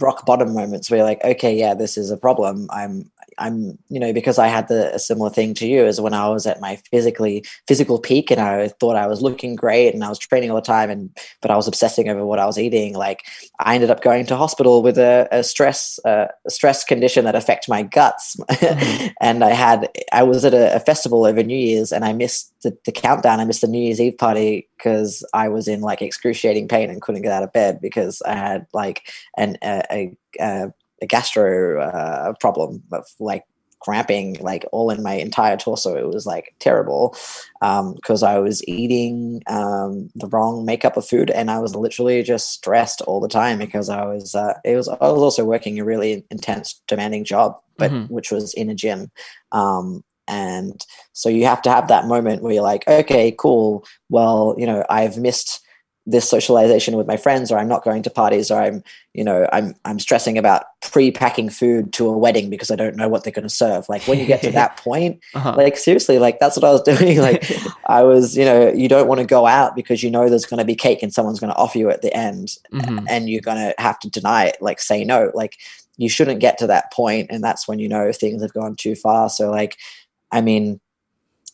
rock bottom moments where you're like, okay, yeah, this is a problem. I'm I'm, you know, because I had the a similar thing to you as when I was at my physically physical peak and I thought I was looking great and I was training all the time and but I was obsessing over what I was eating. Like I ended up going to hospital with a, a stress uh, a stress condition that affected my guts, mm-hmm. and I had I was at a, a, festival over New Year's and I missed the, the countdown. I missed the New Year's Eve party because I was in like excruciating pain and couldn't get out of bed because I had like an a, a, a a gastro uh, problem of like cramping like all in my entire torso. It was like terrible um because um, I was eating um, the wrong makeup of food and I was literally just stressed all the time because I was uh, it was I was also working a really intense, demanding job, but mm-hmm. which was in a gym. Um, and so you have to have that moment where you're like, okay, cool. Well, you know, I've missed this socialization with my friends or i'm not going to parties or i'm you know i'm i'm stressing about pre-packing food to a wedding because i don't know what they're going to serve like when you get to that point uh-huh. like seriously like that's what i was doing like i was you know you don't want to go out because you know there's going to be cake and someone's going to offer you at the end mm-hmm. and you're going to have to deny it like say no like you shouldn't get to that point and that's when you know things have gone too far so like i mean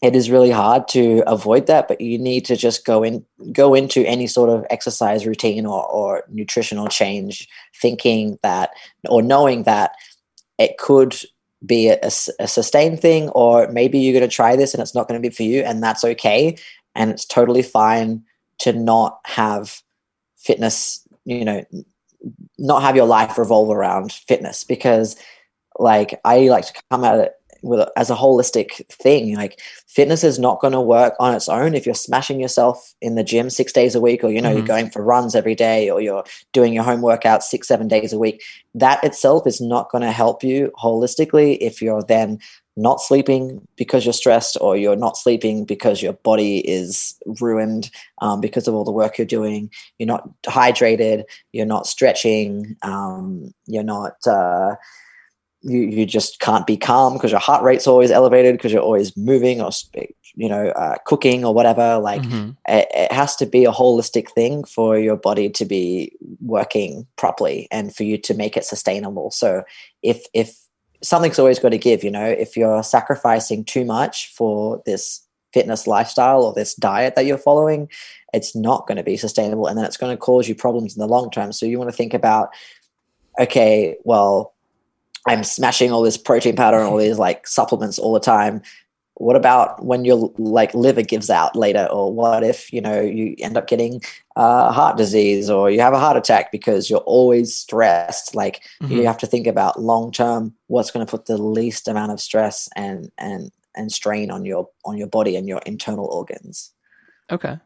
it is really hard to avoid that but you need to just go in go into any sort of exercise routine or, or nutritional change thinking that or knowing that it could be a, a sustained thing or maybe you're going to try this and it's not going to be for you and that's okay. And it's totally fine to not have fitness you know not have your life revolve around fitness because like i like to come at it with as a holistic thing like fitness is not going to work on its own if you're smashing yourself in the gym six days a week or you know mm-hmm. you're going for runs every day or you're doing your home workout six seven days a week that itself is not going to help you holistically if you're then not sleeping because you're stressed or you're not sleeping because your body is ruined um, because of all the work you're doing you're not hydrated you're not stretching um, you're not uh, you, you just can't be calm because your heart rate's always elevated because you're always moving or you know uh, cooking or whatever. Like mm-hmm. it, it, has to be a holistic thing for your body to be working properly and for you to make it sustainable. So if if something's always got to give you know if you're sacrificing too much for this fitness lifestyle or this diet that you're following it's not going to be sustainable and then it's going to cause you problems in the long term. So you want to think about okay well I'm smashing all this protein powder and all these like supplements all the time. What about when your like liver gives out later, or what if you know you end up getting uh, heart disease or you have a heart attack because you're always stressed? Like mm-hmm. you have to think about long term what's going to put the least amount of stress and and and strain on your on your body and your internal organs. Okay.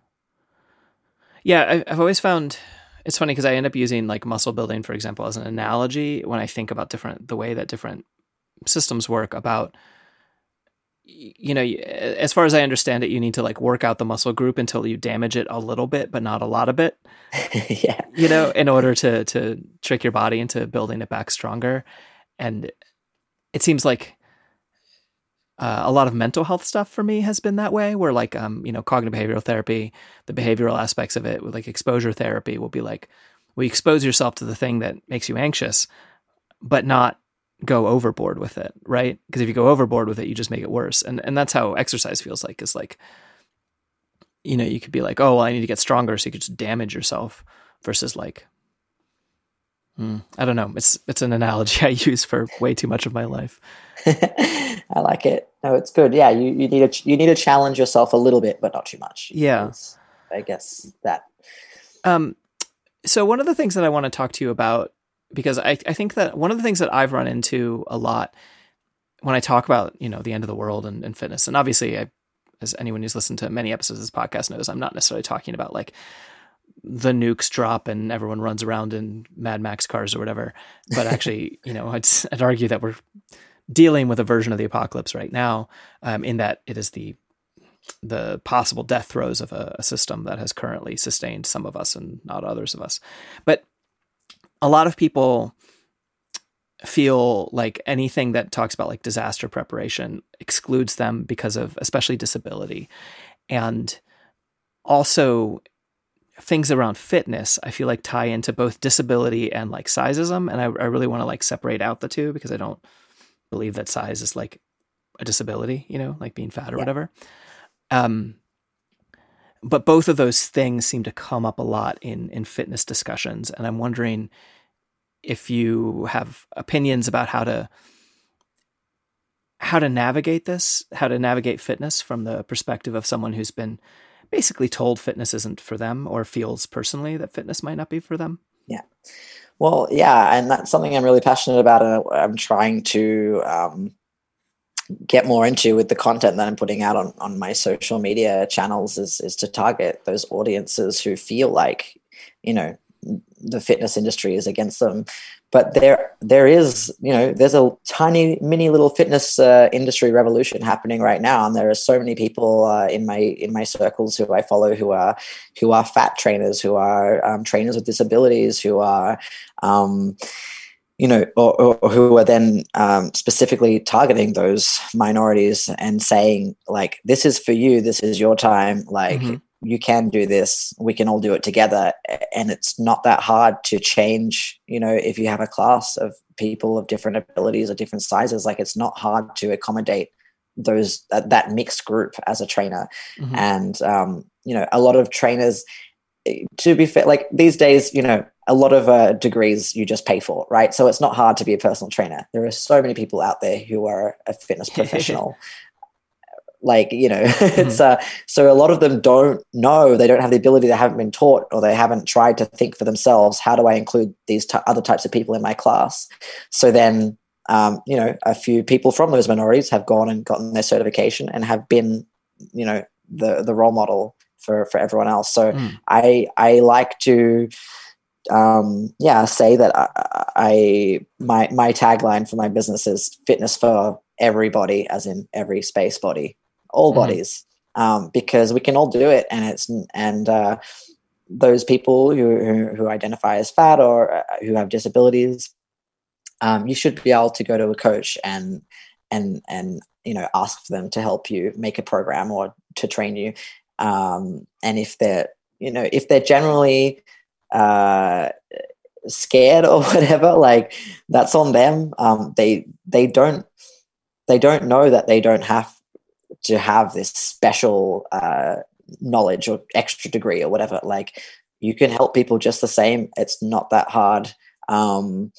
Yeah, I, I've always found it's funny because I end up using like muscle building, for example, as an analogy when I think about different the way that different systems work. About you know, as far as I understand it, you need to like work out the muscle group until you damage it a little bit, but not a lot of it. yeah, you know, in order to to trick your body into building it back stronger, and it seems like uh, a lot of mental health stuff for me has been that way where like um you know cognitive behavioral therapy the behavioral aspects of it with like exposure therapy will be like we expose yourself to the thing that makes you anxious but not go overboard with it right? Because if you go overboard with it you just make it worse. And and that's how exercise feels like is like you know you could be like oh well i need to get stronger so you could just damage yourself versus like hmm, i don't know it's it's an analogy i use for way too much of my life I like it. No, it's good. Yeah, you, you need to you need to challenge yourself a little bit, but not too much. Yeah, I guess that. Um, so one of the things that I want to talk to you about because I I think that one of the things that I've run into a lot when I talk about you know the end of the world and, and fitness, and obviously I, as anyone who's listened to many episodes of this podcast knows, I'm not necessarily talking about like the nukes drop and everyone runs around in Mad Max cars or whatever. But actually, you know, I'd, I'd argue that we're dealing with a version of the apocalypse right now, um, in that it is the the possible death throes of a, a, system that has currently sustained some of us and not others of us. But a lot of people feel like anything that talks about like disaster preparation excludes them because of especially disability and also things around fitness i feel like tie into both disability and like sizeism and i, I really want to like separate out the two because i don't believe that size is like a disability, you know, like being fat or yeah. whatever. Um, but both of those things seem to come up a lot in in fitness discussions, and I'm wondering if you have opinions about how to how to navigate this, how to navigate fitness from the perspective of someone who's been basically told fitness isn't for them or feels personally that fitness might not be for them. Yeah. Well, yeah, and that's something I'm really passionate about, and I'm trying to um, get more into with the content that I'm putting out on, on my social media channels is is to target those audiences who feel like, you know, the fitness industry is against them, but there there is you know there's a tiny mini little fitness uh, industry revolution happening right now and there are so many people uh, in my in my circles who i follow who are who are fat trainers who are um, trainers with disabilities who are um, you know, or, or, who are then um, specifically targeting those minorities and saying, like, this is for you, this is your time, like, mm-hmm. You can do this, we can all do it together. And it's not that hard to change, you know, if you have a class of people of different abilities or different sizes, like, it's not hard to accommodate those uh, that mixed group as a trainer. Mm-hmm. And, um, you know, a lot of trainers, to be fair, like these days, you know, a lot of uh, degrees you just pay for, right? So it's not hard to be a personal trainer. There are so many people out there who are a fitness professional. Like you know, it's mm-hmm. uh, so a lot of them don't know. They don't have the ability. They haven't been taught, or they haven't tried to think for themselves. How do I include these t- other types of people in my class? So then, um, you know, a few people from those minorities have gone and gotten their certification and have been, you know, the the role model for for everyone else. So mm. I I like to um, yeah, say that I, I, my my tagline for my business is fitness for everybody, as in every space body, all mm bodies, um, because we can all do it, and it's and uh, those people who, who, who identify as fat or uh, who have disabilities, um, you should be able to go to a coach and and and you know ask for them to help you make a program or to train you, um, and if they're you know if they're generally uh, scared or whatever, like that's on them. Um, they they don't they don't know that they don't have to have this special uh, knowledge or extra degree or whatever. Like you can help people just the same. It's not that hard. Um,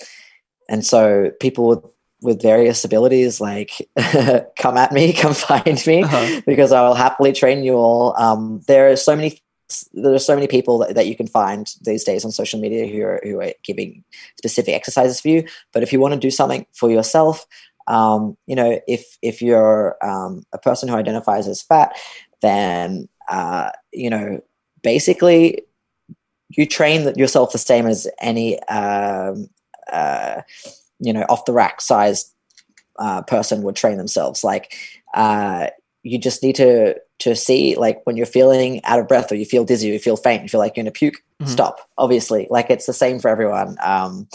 and so people with, with various abilities, like come at me, come find me, uh-huh. because I will happily train you all. Um, there are so many there are so many people that, that you can find these days on social media who are who are giving specific exercises for you. But if you want to do something for yourself, um, you know, if if you're um, a person who identifies as fat, then uh, you know, basically, you train yourself the same as any um, uh, you know off the rack sized uh, person would train themselves. Like uh, you just need to to see like when you're feeling out of breath or you feel dizzy or you feel faint you feel like you're gonna puke mm-hmm. stop obviously like it's the same for everyone um,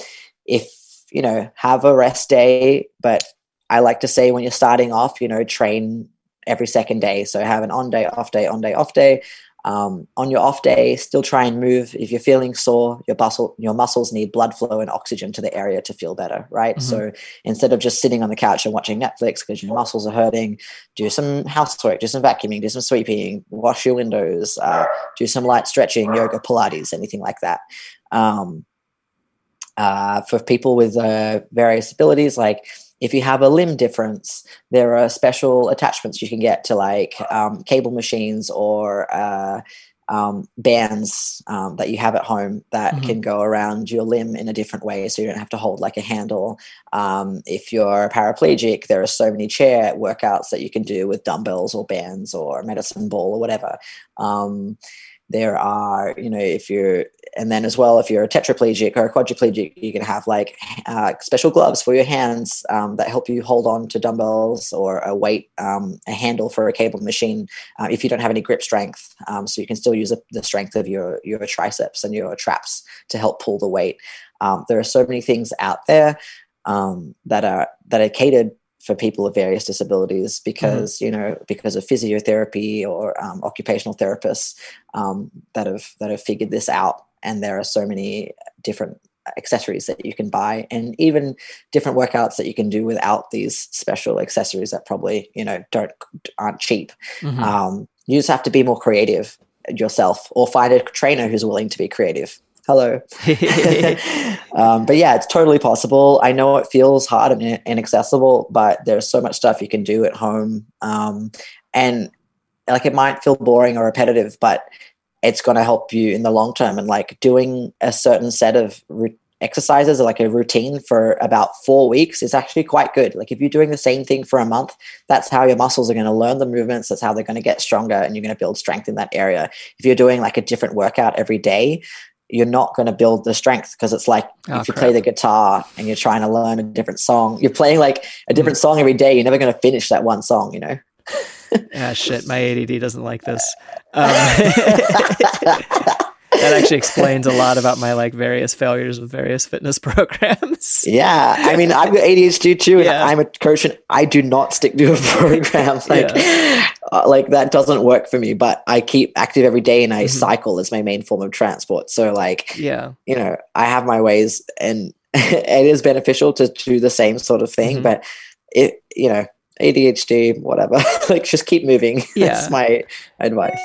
if you know have a rest day but i like to say when you're starting off you know train every second day so have an on day off day on day off day um, on your off day, still try and move. If you're feeling sore, your muscle, your muscles need blood flow and oxygen to the area to feel better, right? Mm-hmm. So instead of just sitting on the couch and watching Netflix because your muscles are hurting, do some housework, do some vacuuming, do some sweeping, wash your windows, uh, do some light stretching, yoga, Pilates, anything like that. Um, uh, for people with uh, various abilities, like if you have a limb difference, there are special attachments you can get to like um, cable machines or uh, um, bands um, that you have at home that mm-hmm. can go around your limb in a different way so you don't have to hold like a handle. Um, if you're paraplegic, there are so many chair workouts that you can do with dumbbells or bands or medicine ball or whatever. Um, there are, you know, if you're and then as well if you're a tetraplegic or a quadriplegic you can have like uh, special gloves for your hands um, that help you hold on to dumbbells or a weight um, a handle for a cable machine uh, if you don't have any grip strength um, so you can still use the strength of your your triceps and your traps to help pull the weight um, there are so many things out there um, that are that are catered for people of various disabilities because mm-hmm. you know because of physiotherapy or um, occupational therapists um, that have that have figured this out and there are so many different accessories that you can buy and even different workouts that you can do without these special accessories that probably you know don't aren't cheap. Mm-hmm. um, you just have to be more creative yourself or find a trainer who's willing to be creative. Hello. Um, but yeah it's totally possible. I know it feels hard and inaccessible but there's so much stuff you can do at home. Um, and like it might feel boring or repetitive but it's going to help you in the long term. And like doing a certain set of exercises, like a routine for about four weeks, is actually quite good. Like if you're doing the same thing for a month, that's how your muscles are going to learn the movements. That's how they're going to get stronger, and you're going to build strength in that area. If you're doing like a different workout every day, you're not going to build the strength because it's like Oh, if you crap. play the guitar and you're trying to learn a different song, you're playing like a different song every day. You're never going to finish that one song, you know? Ah, shit, my ADD doesn't like this. Um, that actually explains a lot about my like various failures with various fitness programs. yeah. I mean, I've got ADHD too, and Yeah. I'm a coach and I do not stick to a program. Like, uh, like that doesn't work for me, but I keep active every day and I Mhm. cycle as my main form of transport. So like, Yeah. you know, I have my ways and it is beneficial to do the same sort of thing, Mhm. but it, you know, ADHD, whatever, like just keep moving. Yeah. That's my advice.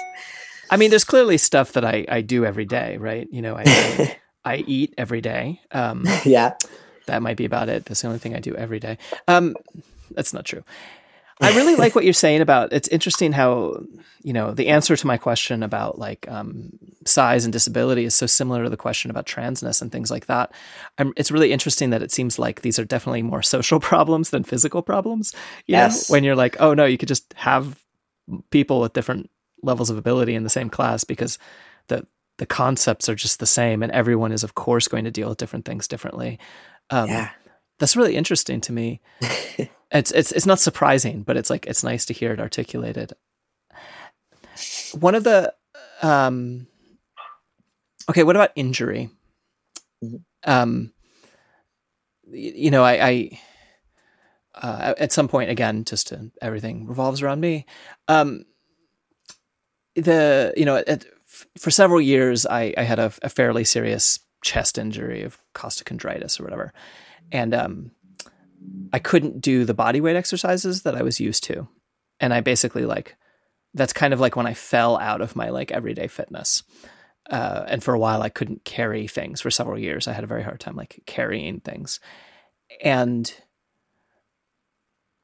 I mean, there's clearly stuff that I, I do every day, right? You know, I, I, I eat every day. Um, yeah. that might be about it. That's the only thing I do every day. Um, that's not true. I really like what you're saying about it's interesting how, you know, the answer to my question about like um, size and disability is so similar to the question about transness and things like that. I'm, it's really interesting that it seems like these are definitely more social problems than physical problems. You Yes. know, when you're like, oh no, you could just have people with different levels of ability in the same class because the the concepts are just the same and everyone is of course going to deal with different things differently. Um, Yeah. that's really interesting to me. it's it's it's not surprising, but it's like it's nice to hear it articulated. One of the um okay, what about injury? Um you know, I, I uh, at some point again, just to, everything revolves around me. Um, the you know, at, for several years, I, I had a, a fairly serious chest injury of costochondritis or whatever, and um, I couldn't do the body weight exercises that I was used to, and I basically like that's kind of like when I fell out of my like everyday fitness. Uh, and for a while, I couldn't carry things for several years. I had a very hard time like carrying things, and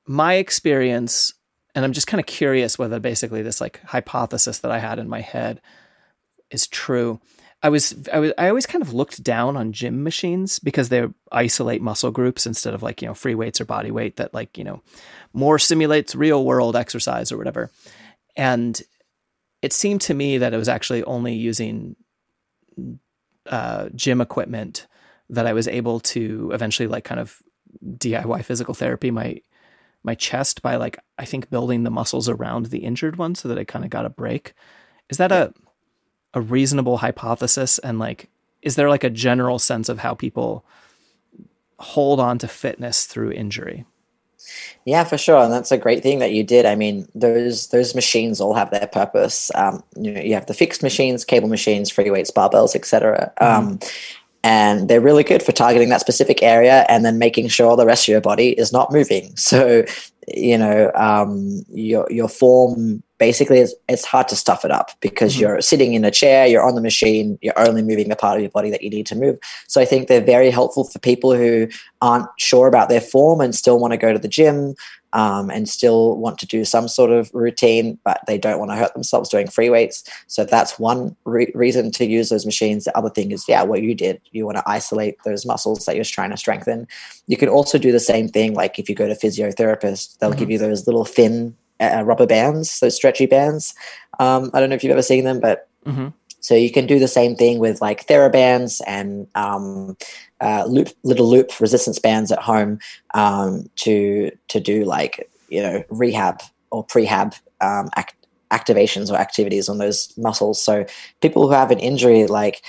my experience, and I'm just kind of curious whether basically this like hypothesis that I had in my head is true. I was, I was, I always kind of looked down on gym machines because they isolate muscle groups instead of like, you know, free weights or body weight that like, you know, more simulates real world exercise or whatever. And it seemed to me that it was actually only using uh, gym equipment that I was able to eventually like kind of DIY physical therapy my my chest by like I think building the muscles around the injured one so that I kind of got a break. Is that a a reasonable hypothesis and like is there like a general sense of how people hold on to fitness through injury? Yeah, for sure, and that's a great thing that you did. I mean, those those machines all have their purpose. Um, you know, you have the fixed machines, cable machines, free weights, barbells, etc. Um, and they're really good for targeting that specific area and then making sure the rest of your body is not moving. So, you know, um, your your form basically is it's hard to stuff it up because Mhm. you're sitting in a chair, you're on the machine, you're only moving the part of your body that you need to move. So I think they're very helpful for people who aren't sure about their form and still want to go to the gym um, and still want to do some sort of routine, but they don't want to hurt themselves doing free weights. So that's one re- reason to use those machines. The other thing is, yeah, what you did. You want to isolate those muscles that you're trying to strengthen. You can also do the same thing, like if you go to physiotherapist, they'll give you those little thin uh, rubber bands, those stretchy bands. Um, I don't know if you've ever seen them, but Mm-hmm. So you can do the same thing with like therabands and um, uh, loop little loop resistance bands at home um, to to do like you know rehab or prehab um, act- activations or activities on those muscles. So people who have an injury, like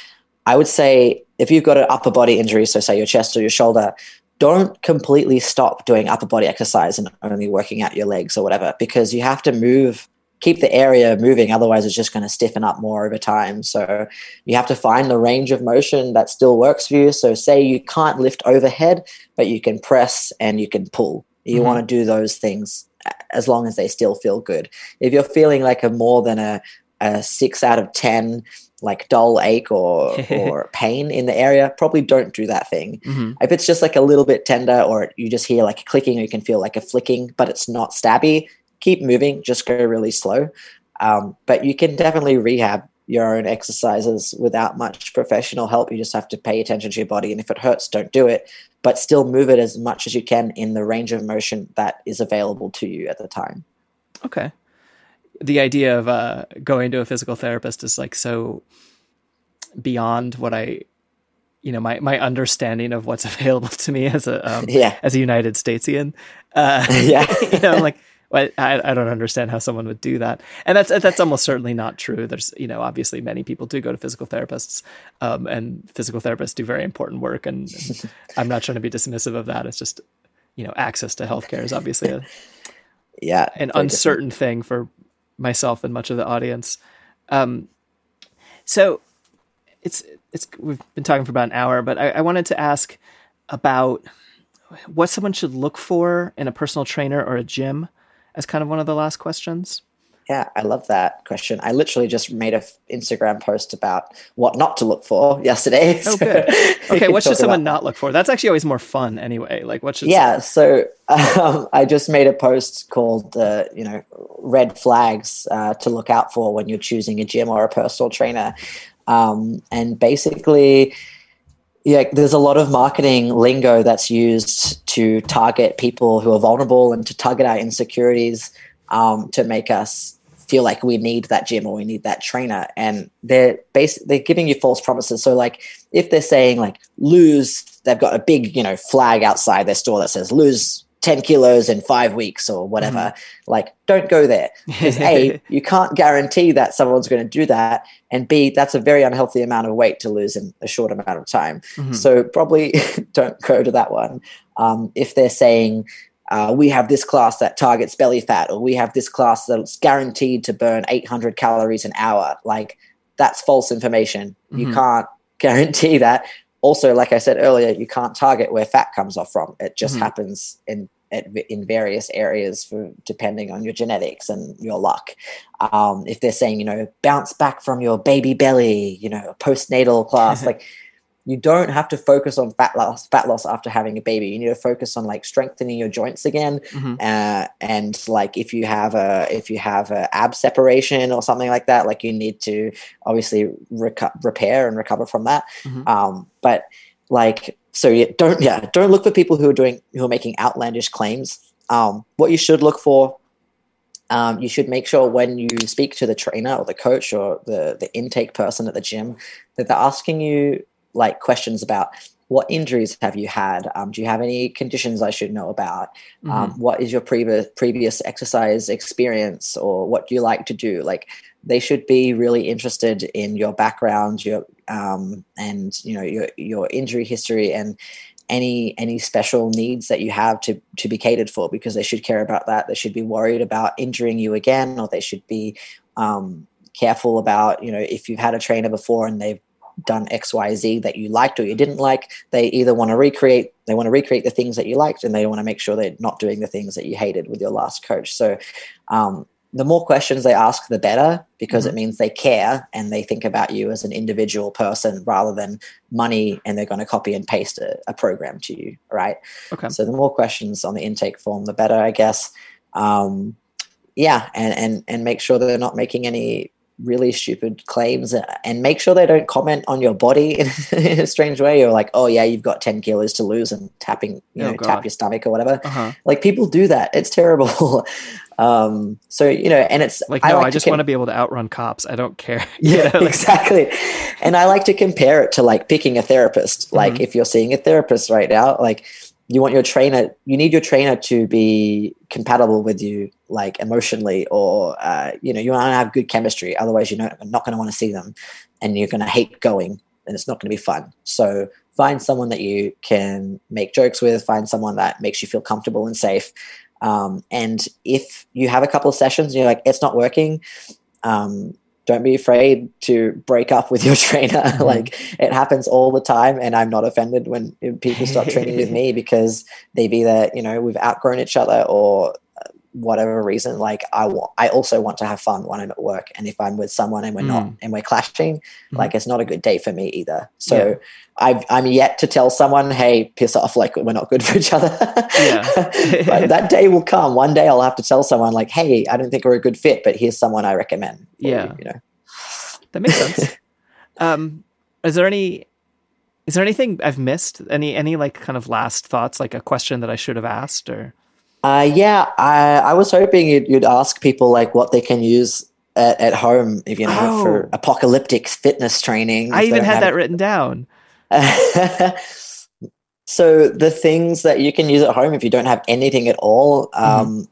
I would say, if you've got an upper body injury, so say your chest or your shoulder, don't completely stop doing upper body exercise and only working out your legs or whatever, because you have to move keep the area moving otherwise it's just going to stiffen up more over time. So you have to find the range of motion that still works for you. So say you can't lift overhead but you can press and you can pull. You Mhm. want to do those things as long as they still feel good. If you're feeling like a more than a, a six out of ten like dull ache or or pain in the area probably don't do that thing. Mm-hmm. if it's just like a little bit tender or you just hear like a clicking or you can feel like a flicking but it's not stabby keep moving just go really slow um, but you can definitely rehab your own exercises without much professional help you just have to pay attention to your body and if it hurts don't do it but still move it as much as you can in the range of motion that is available to you at the time Okay. The idea of uh, going to a physical therapist is like so beyond what I, you know, my my understanding of what's available to me as a um, Yeah. as a United Statesian. Uh, Yeah. you know, I'm like. I, I don't understand how someone would do that, and that's that's almost certainly not true. There's, you know, obviously many people do go to physical therapists, um, and physical therapists do very important work, and, and I'm not trying to be dismissive of that. It's just, you know, access to healthcare is obviously a, Yeah. an uncertain thing for myself and much of the audience. Um, so it's it's we've been talking for about an hour, but I, I wanted to ask about what someone should look for in a personal trainer or a gym as kind of one of the last questions. Yeah, I love that question. I literally just made a f- Instagram post about what not to look for yesterday. Oh, so good. Okay, what should someone not look for? That's actually always more fun, anyway. Like, what should yeah so um, i just made a post called uh, you know red flags uh, to look out for when you're choosing a gym or a personal trainer um, and basically yeah there's a lot of marketing lingo that's used to target people who are vulnerable and to target our insecurities um, to make us feel like we need that gym or we need that trainer. And they're bas- they're giving you false promises. So like if they're saying like lose they've got a big you know flag outside their store that says lose 10 kilos in five weeks or whatever. Like don't go there. Because a you can't guarantee that someone's going to do that and b that's a very unhealthy amount of weight to lose in a short amount of time. Mhm. so probably don't go to that one. Um, if they're saying uh, we have this class that targets belly fat or we have this class that's guaranteed to burn 800 calories an hour like that's false information. You Mhm. can't guarantee that also like i said earlier you can't target where fat comes off from it just Mhm. happens in at, in various areas for depending on your genetics and your luck um, if they're saying you know bounce back from your baby belly you know postnatal class like you don't have to focus on fat loss fat loss after having a baby you need to focus on like strengthening your joints again Mhm. uh, and like if you have a if you have a ab separation or something like that like you need to obviously reco- repair and recover from that Mhm. um, but like so yeah, don't yeah don't look for people who are doing who are making outlandish claims um, what you should look for um, you should make sure when you speak to the trainer or the coach or the the intake person at the gym that they're asking you like questions about what injuries have you had? Um, do you have any conditions i should know about? Um, what is your previous previous exercise experience or what do you like to do? Like they should be really interested in your background your um, and you know your your injury history and any any special needs that you have to to be catered for because they should care about that. They should be worried about injuring you again or they should be um, careful about you know if you've had a trainer before and they've done xyz that you liked or you didn't like they either want to recreate they want to recreate the things that you liked and they want to make sure they're not doing the things that you hated with your last coach. So um, the more questions they ask the better because it means they care and they think about you as an individual person rather than money and they're going to copy and paste a, a program to you right? Okay. so the more questions on the intake form the better i guess. Um, yeah and and and make sure they're not making any really stupid claims and make sure they don't comment on your body in, in a strange way or like oh yeah you've got 10 kilos to lose and tapping you Oh, know God. tap your stomach or whatever Uh-huh. like people do that it's terrible um so you know and it's Like, no, I, just com- want to be able to outrun cops. I don't care. Yeah know, like- exactly and i like to compare it to like picking a therapist like Mhm. if you're seeing a therapist right now like you want your trainer you need your trainer to be compatible with you like emotionally or uh, you know you want to have good chemistry otherwise you're not, going to want to see them and you're going to hate going and it's not going to be fun. So find someone that you can make jokes with find someone that makes you feel comfortable and safe. Um, and if you have a couple of sessions and you're like it's not working um, don't be afraid to break up with your trainer. Mm-hmm. Like it happens all the time and i'm not offended when people stop training with me because they've either you know we've outgrown each other or whatever reason like i want i also want to have fun when i'm at work and if i'm with someone and we're not Mm. and we're clashing Mhm. like it's not a good day for me either so Yeah. I've, i'm yet to tell someone hey piss off like we're not good for each other Yeah. but that day will come one day i'll have to tell someone like hey i don't think we're a good fit but here's someone i recommend for you," Yeah. you know That makes sense. um, is there any? Is there anything I've missed? Any any like kind of last thoughts, like a question that I should have asked, or Uh, yeah, I, I was hoping you'd, you'd ask people like what they can use at, at home if you know Oh. for apocalyptic fitness training. I even had that written down. so the things that you can use at home if you don't have anything at all um,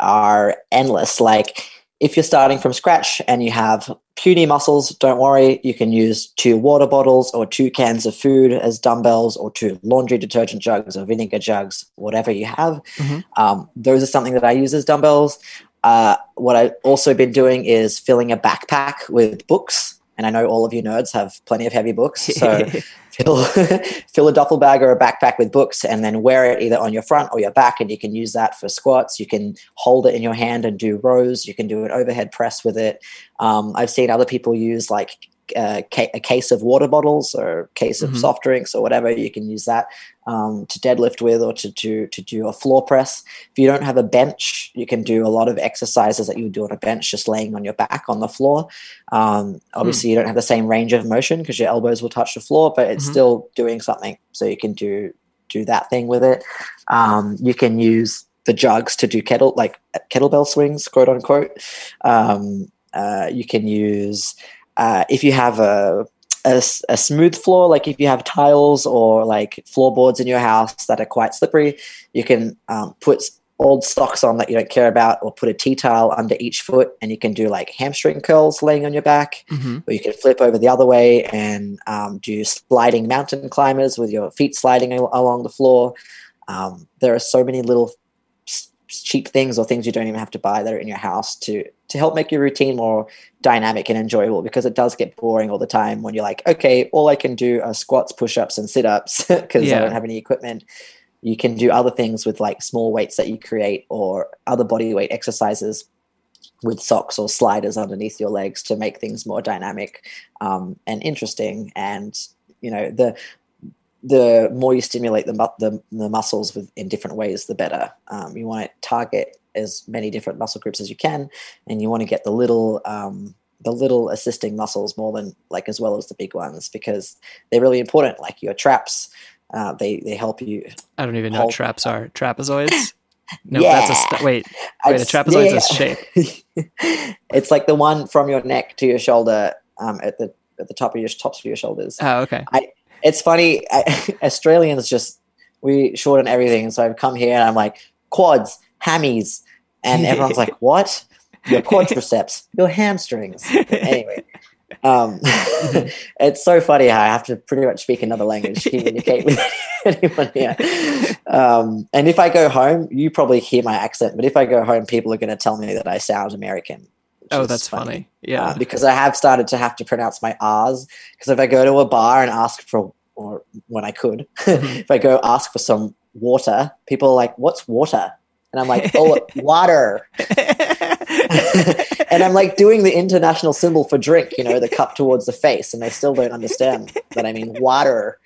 are endless. Like if you're starting from scratch and you have puny muscles, don't worry. You can use two water bottles or two cans of food as dumbbells or two laundry detergent jugs or vinegar jugs, whatever you have. Mhm. Um, those are something that I use as dumbbells. Uh, what I've also been doing is filling a backpack with books. And I know all of you nerds have plenty of heavy books. So fill fill a duffel bag or a backpack with books and then wear it either on your front or your back and you can use that for squats you can hold it in your hand and do rows you can do an overhead press with it um, i've seen other people use like uh, ca- a case of water bottles or a case of Mhm. soft drinks or whatever you can use that um, to deadlift with or to, to to do a floor press if you don't have a bench you can do a lot of exercises that you would do on a bench just laying on your back on the floor um, obviously, you don't have the same range of motion because your elbows will touch the floor, but it's Mhm. still doing something. So you can do do that thing with it. Um, you can use the jugs to do kettle like kettlebell swings, quote unquote. Um, uh, you can use uh, if you have a a smooth floor, like if you have tiles or like floorboards in your house that are quite slippery, you can um, put old socks on that you don't care about or put a tea towel under each foot and you can do like hamstring curls laying on your back Mhm. or you can flip over the other way and um, do sliding mountain climbers with your feet sliding al- along the floor um, there are so many little s- cheap things or things you don't even have to buy that are in your house to to help make your routine more dynamic and enjoyable because it does get boring all the time when you're like okay all i can do are squats push-ups and sit-ups because Yeah. i don't have any equipment. You can do other things with like small weights that you create or other body weight exercises with socks or sliders underneath your legs to make things more dynamic um, and interesting. And you know the the more you stimulate the, mu- the, the muscles with, in different ways the better. Um, you want to target as many different muscle groups as you can and you want to get the little um, the little assisting muscles more than like as well as the big ones because they're really important like your traps uh, they they help you I don't even know what traps are. Trapezoids? No, Yeah. that's a st- wait. Wait, a It's- trapezoid's yeah, a shape. it's like the one from your neck to your shoulder um, at the at the top of your tops of your shoulders. Oh, okay. It's funny, I, Australians just we shorten everything. So I've come here and I'm like quads, hammies, and everyone's like, "What? Your quadriceps, your hamstrings." Anyway, um, it's so funny how I have to pretty much speak another language to communicate with anyone here. Um, and if I go home, you probably hear my accent, but if I go home, people are going to tell me that I sound American. Oh, that's funny. Yeah. uh, because I have started to have to pronounce my R's. Because if I go to a bar and ask for, or when I could, Mhm. if I go ask for some water, people are like, "What's water?" And I'm like, "Oh, water." and I'm like doing the international symbol for drink, you know, the cup towards the face, and they still don't understand that I mean water.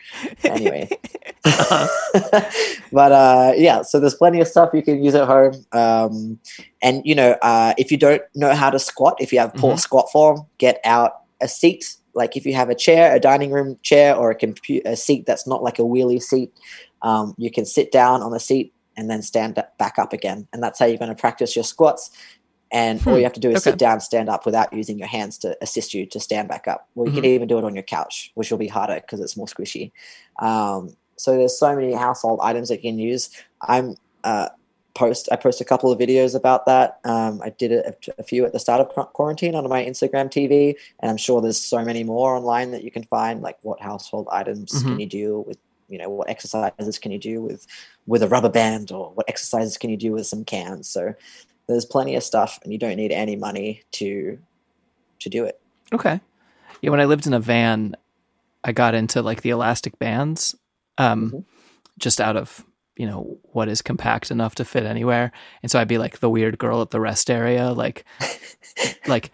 Anyway, but uh, yeah, so there's plenty of stuff you can use at home. Um, and you know, uh, if you don't know how to squat, if you have poor Mhm. squat form, get out a seat. Like if you have a chair, a dining room chair, or a computer a seat that's not like a wheelie seat, um, you can sit down on the seat and then stand up- back up again, and that's how you're going to practice your squats. And all Hmm, you have to do is okay. sit down, stand up without using your hands to assist you to stand back up. Well, you can even do it on your couch, which will be harder because it's more squishy. Um, so there's so many household items that you can use. I'm uh, post I post a couple of videos about that. Um, I did a, a few at the start of quarantine on my Instagram TV, and I'm sure there's so many more online that you can find. Like what household items can Mhm. you do with you know what exercises can you do with with a rubber band or what exercises can you do with some cans. So there's plenty of stuff, and you don't need any money to to do it. Okay. Yeah, when I lived in a van, I got into like the elastic bands, um, Mhm. just out of you know what is compact enough to fit anywhere, and so I'd be like the weird girl at the rest area, like like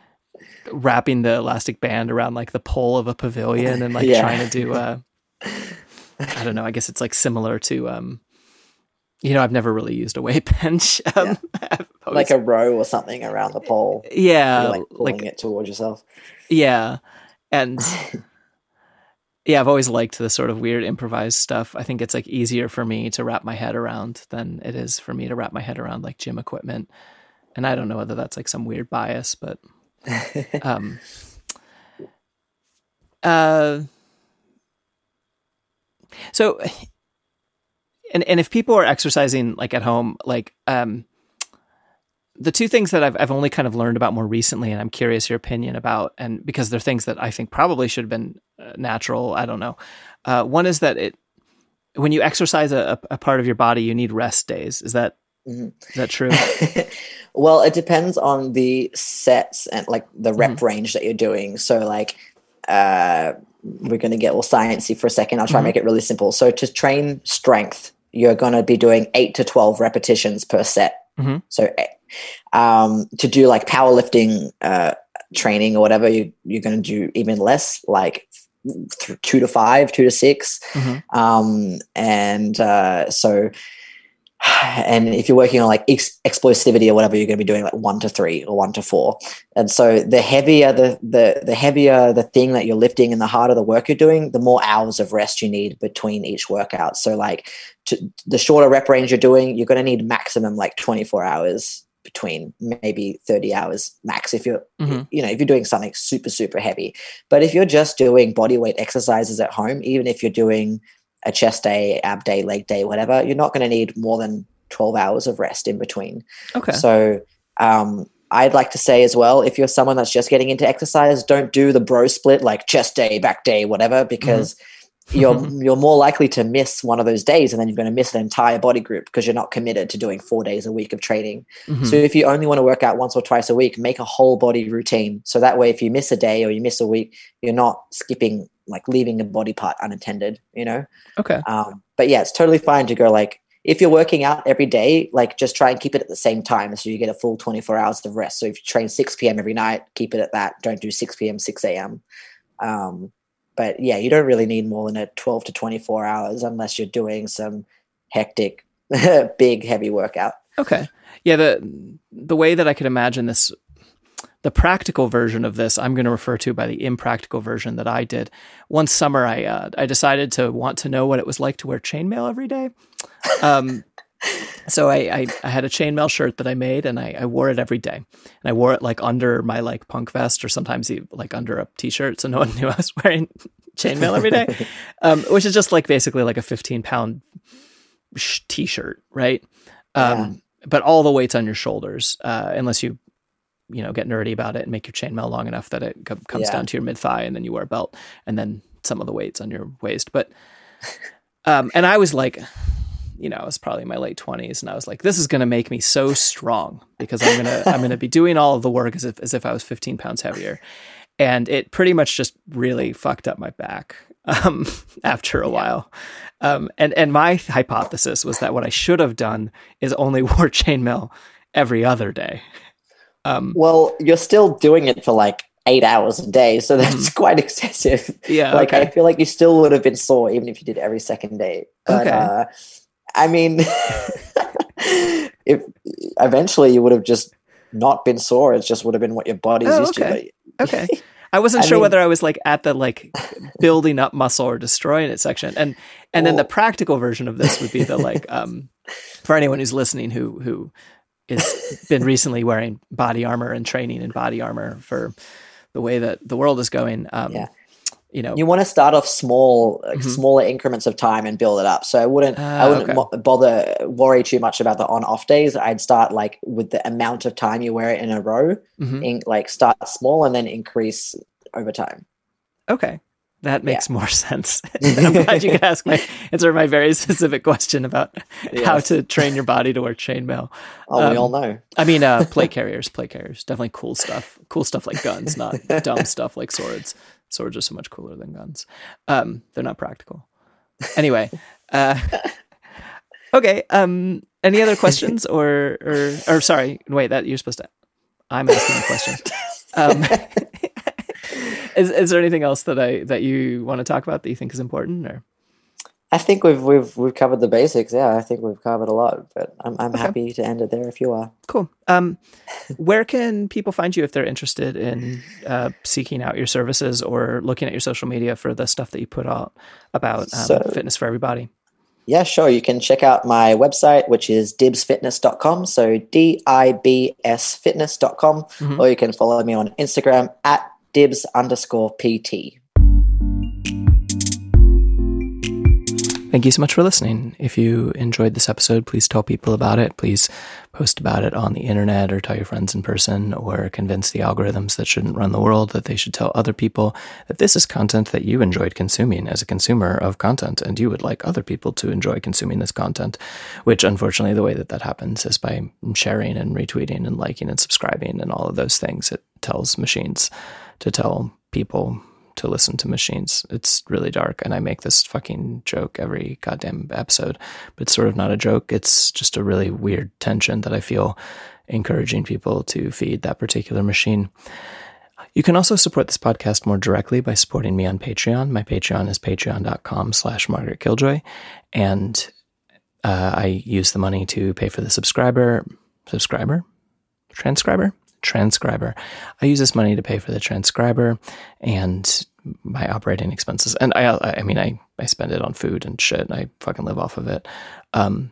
wrapping the elastic band around like the pole of a pavilion and like Yeah. trying to do uh I don't know, I guess it's like similar to um you know, I've never really used a weight bench. Um, I've like a row or something around the pole. yeah, like pulling like it towards yourself. Yeah. And yeah, I've always liked the sort of weird improvised stuff. I think it's like easier for me to wrap my head around than it is for me to wrap my head around like gym equipment. And I don't know whether that's like some weird bias, but um, uh, so, and and if people are exercising like at home, like um, the two things that I've I've only kind of learned about more recently, and I'm curious your opinion about, and because they're things that I think probably should have been uh, natural. I don't know. Uh, one is that it when you exercise a, a part of your body, you need rest days. Is that Mhm. is that true? well, it depends on the sets and like the rep Mm-hmm. range that you're doing. So, like, uh, we're going to get all sciencey for a second. I'll try and Mhm. make it really simple. So, to train strength, you're going to be doing eight to 12 repetitions per set. Mhm. So, um, to do like powerlifting uh, training or whatever, you, you're going to do even less, like th- two to five, two to 6 Mhm. um, and uh, so and if you're working on like ex- explosivity or whatever you're going to be doing like one to three or one to four. And so the heavier the, the the heavier the thing that you're lifting and the harder the work you're doing the more hours of rest you need between each workout. So like to, the shorter rep range you're doing you're going to need maximum like 24 hours between maybe 30 hours max if you're Mhm. you know if you're doing something super super heavy. But if you're just doing body weight exercises at home even if you're doing a chest day ab day leg day whatever you're not going to need more than 12 hours of rest in between Okay. so um, I'd like to say as well, if you're someone that's just getting into exercise, don't do the bro split like chest day, back day, whatever, because you're you're more likely to miss one of those days, and then you're going to miss an entire body group because you're not committed to doing four days a week of training. Mhm. So if you only want to work out once or twice a week, make a whole body routine. So that way, if you miss a day or you miss a week, you're not skipping like leaving a body part unattended. You know. okay. Um, but yeah, it's totally fine to go like if you're working out every day, like just try and keep it at the same time so you get a full 24 hours of rest. So if you train 6 p.m. every night, keep it at that. Don't do 6 p.m., 6 a.m. Um, but yeah, you don't really need more than a 12 to 24 hours unless you're doing some hectic, big, heavy workout. Okay. Yeah, the the way that I could imagine this the practical version of this I'm going to refer to by the impractical version that I did. One summer I uh, I decided to want to know what it was like to wear chainmail every day. Um so I, I, I had a chainmail shirt that I made and I, I wore it every day. And I wore it like under my like punk vest or sometimes like under a t-shirt so no one knew I was wearing chainmail every day. Um, which is just like basically like a 15 pound sh- t-shirt, right? Um, but all the weight's on your shoulders, uh, unless you, you know, get nerdy about it and make your chainmail long enough that it co- comes Yeah. down to your mid thigh, and then you wear a belt, and then some of the weight's on your waist. But, um, and I was like, you know, I was probably in my late twenties, and I was like, this is going to make me so strong because I'm gonna I'm gonna be doing all of the work as if as if I was 15 pounds heavier, and it pretty much just really fucked up my back um, after a while. Um, and and my hypothesis was that what I should have done is only wore chainmail every other day. Um, Well, you're still doing it for like eight hours a day, so that's quite excessive. yeah, like okay. I feel like you still would have been sore even if you did every second day. But Okay. uh, I mean, if eventually you would have just not been sore, it just would have been what your body's Oh, used okay. to. okay. I wasn't I sure mean- whether I was like at the like building up muscle or destroying it section. And and then the practical version of this would be the like um for anyone who's listening who who is been recently wearing body armor and training in body armor for the way that the world is going. Um Yeah. you know You want to start off small, like Mhm. smaller increments of time and build it up. So I wouldn't, Ah, I wouldn't okay. bother worry too much about the on-off days. I'd start like with the amount of time you wear it in a row. mhm. In, like start small and then increase over time. Okay. That makes more sense. I'm glad you could ask my answer my very specific question about how to train your body to wear chainmail. Oh, we Um, all know. I mean, uh, plate carriers, plate carriers, definitely cool stuff. Cool stuff like guns, not dumb stuff like swords. Swords are so much cooler than guns. Um, they're not practical. Anyway, uh, okay. Um, any other questions or or or sorry, wait, that you're supposed to. I'm asking a question. Um, is is there anything else that I that you want to talk about that you think is important or? I think we've we've we've covered the basics. Yeah, I think we've covered a lot. But I'm I'm Okay. happy to end it there if you are. Cool. Um, where can people find you if they're interested in uh, seeking out your services or looking at your social media for the stuff that you put out about um, So- fitness for everybody? Yeah, sure. You can check out my website, which is dibsfitness.com. So D I B S fitness.com. Mm-hmm. Or you can follow me on Instagram at dibs underscore PT. Thank you so much for listening. If you enjoyed this episode, please tell people about it. Please post about it on the internet or tell your friends in person or convince the algorithms that shouldn't run the world that they should tell other people that this is content that you enjoyed consuming as a consumer of content and you would like other people to enjoy consuming this content, which unfortunately the way that that happens is by sharing and retweeting and liking and subscribing and all of those things. It tells machines to tell people to listen to machines. It's really dark, and I make this fucking joke every goddamn episode, but it's sort of not a joke. It's just a really weird tension that I feel encouraging people to feed that particular machine. You can also support this podcast more directly by supporting me on Patreon. My Patreon is patreon.com slash Margaret Killjoy. And uh, I use the money to pay for the subscriber, subscriber, transcriber, transcriber. I use this money to pay for the transcriber and my operating expenses. And I, I mean, I, I spend it on food and shit. And I fucking live off of it. Um,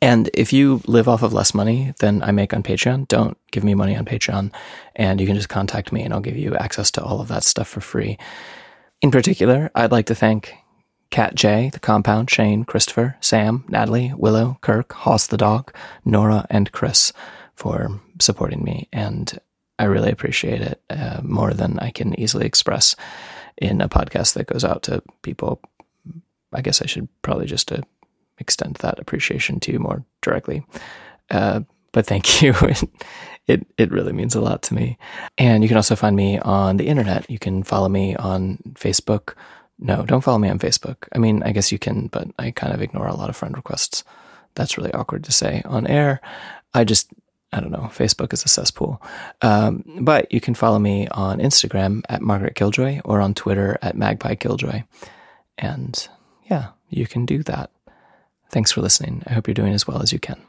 and if you live off of less money than I make on Patreon, don't give me money on Patreon. And you can just contact me and I'll give you access to all of that stuff for free. In particular, I'd like to thank Cat J, The Compound, Shane, Christopher, Sam, Natalie, Willow, Kirk, Hoss the Dog, Nora, and Chris for supporting me. And I really appreciate it uh, more than I can easily express in a podcast that goes out to people. I guess I should probably just uh, extend that appreciation to you more directly. Uh, but thank you. it it really means a lot to me. And you can also find me on the internet. You can follow me on Facebook. No, don't follow me on Facebook. I mean, I guess you can, but I kind of ignore a lot of friend requests. That's really awkward to say on air. I just I don't know, Facebook is a cesspool. Um, but you can follow me on Instagram at Margaret Killjoy or on Twitter at Magpie Killjoy. And yeah, you can do that. Thanks for listening. I hope you're doing as well as you can.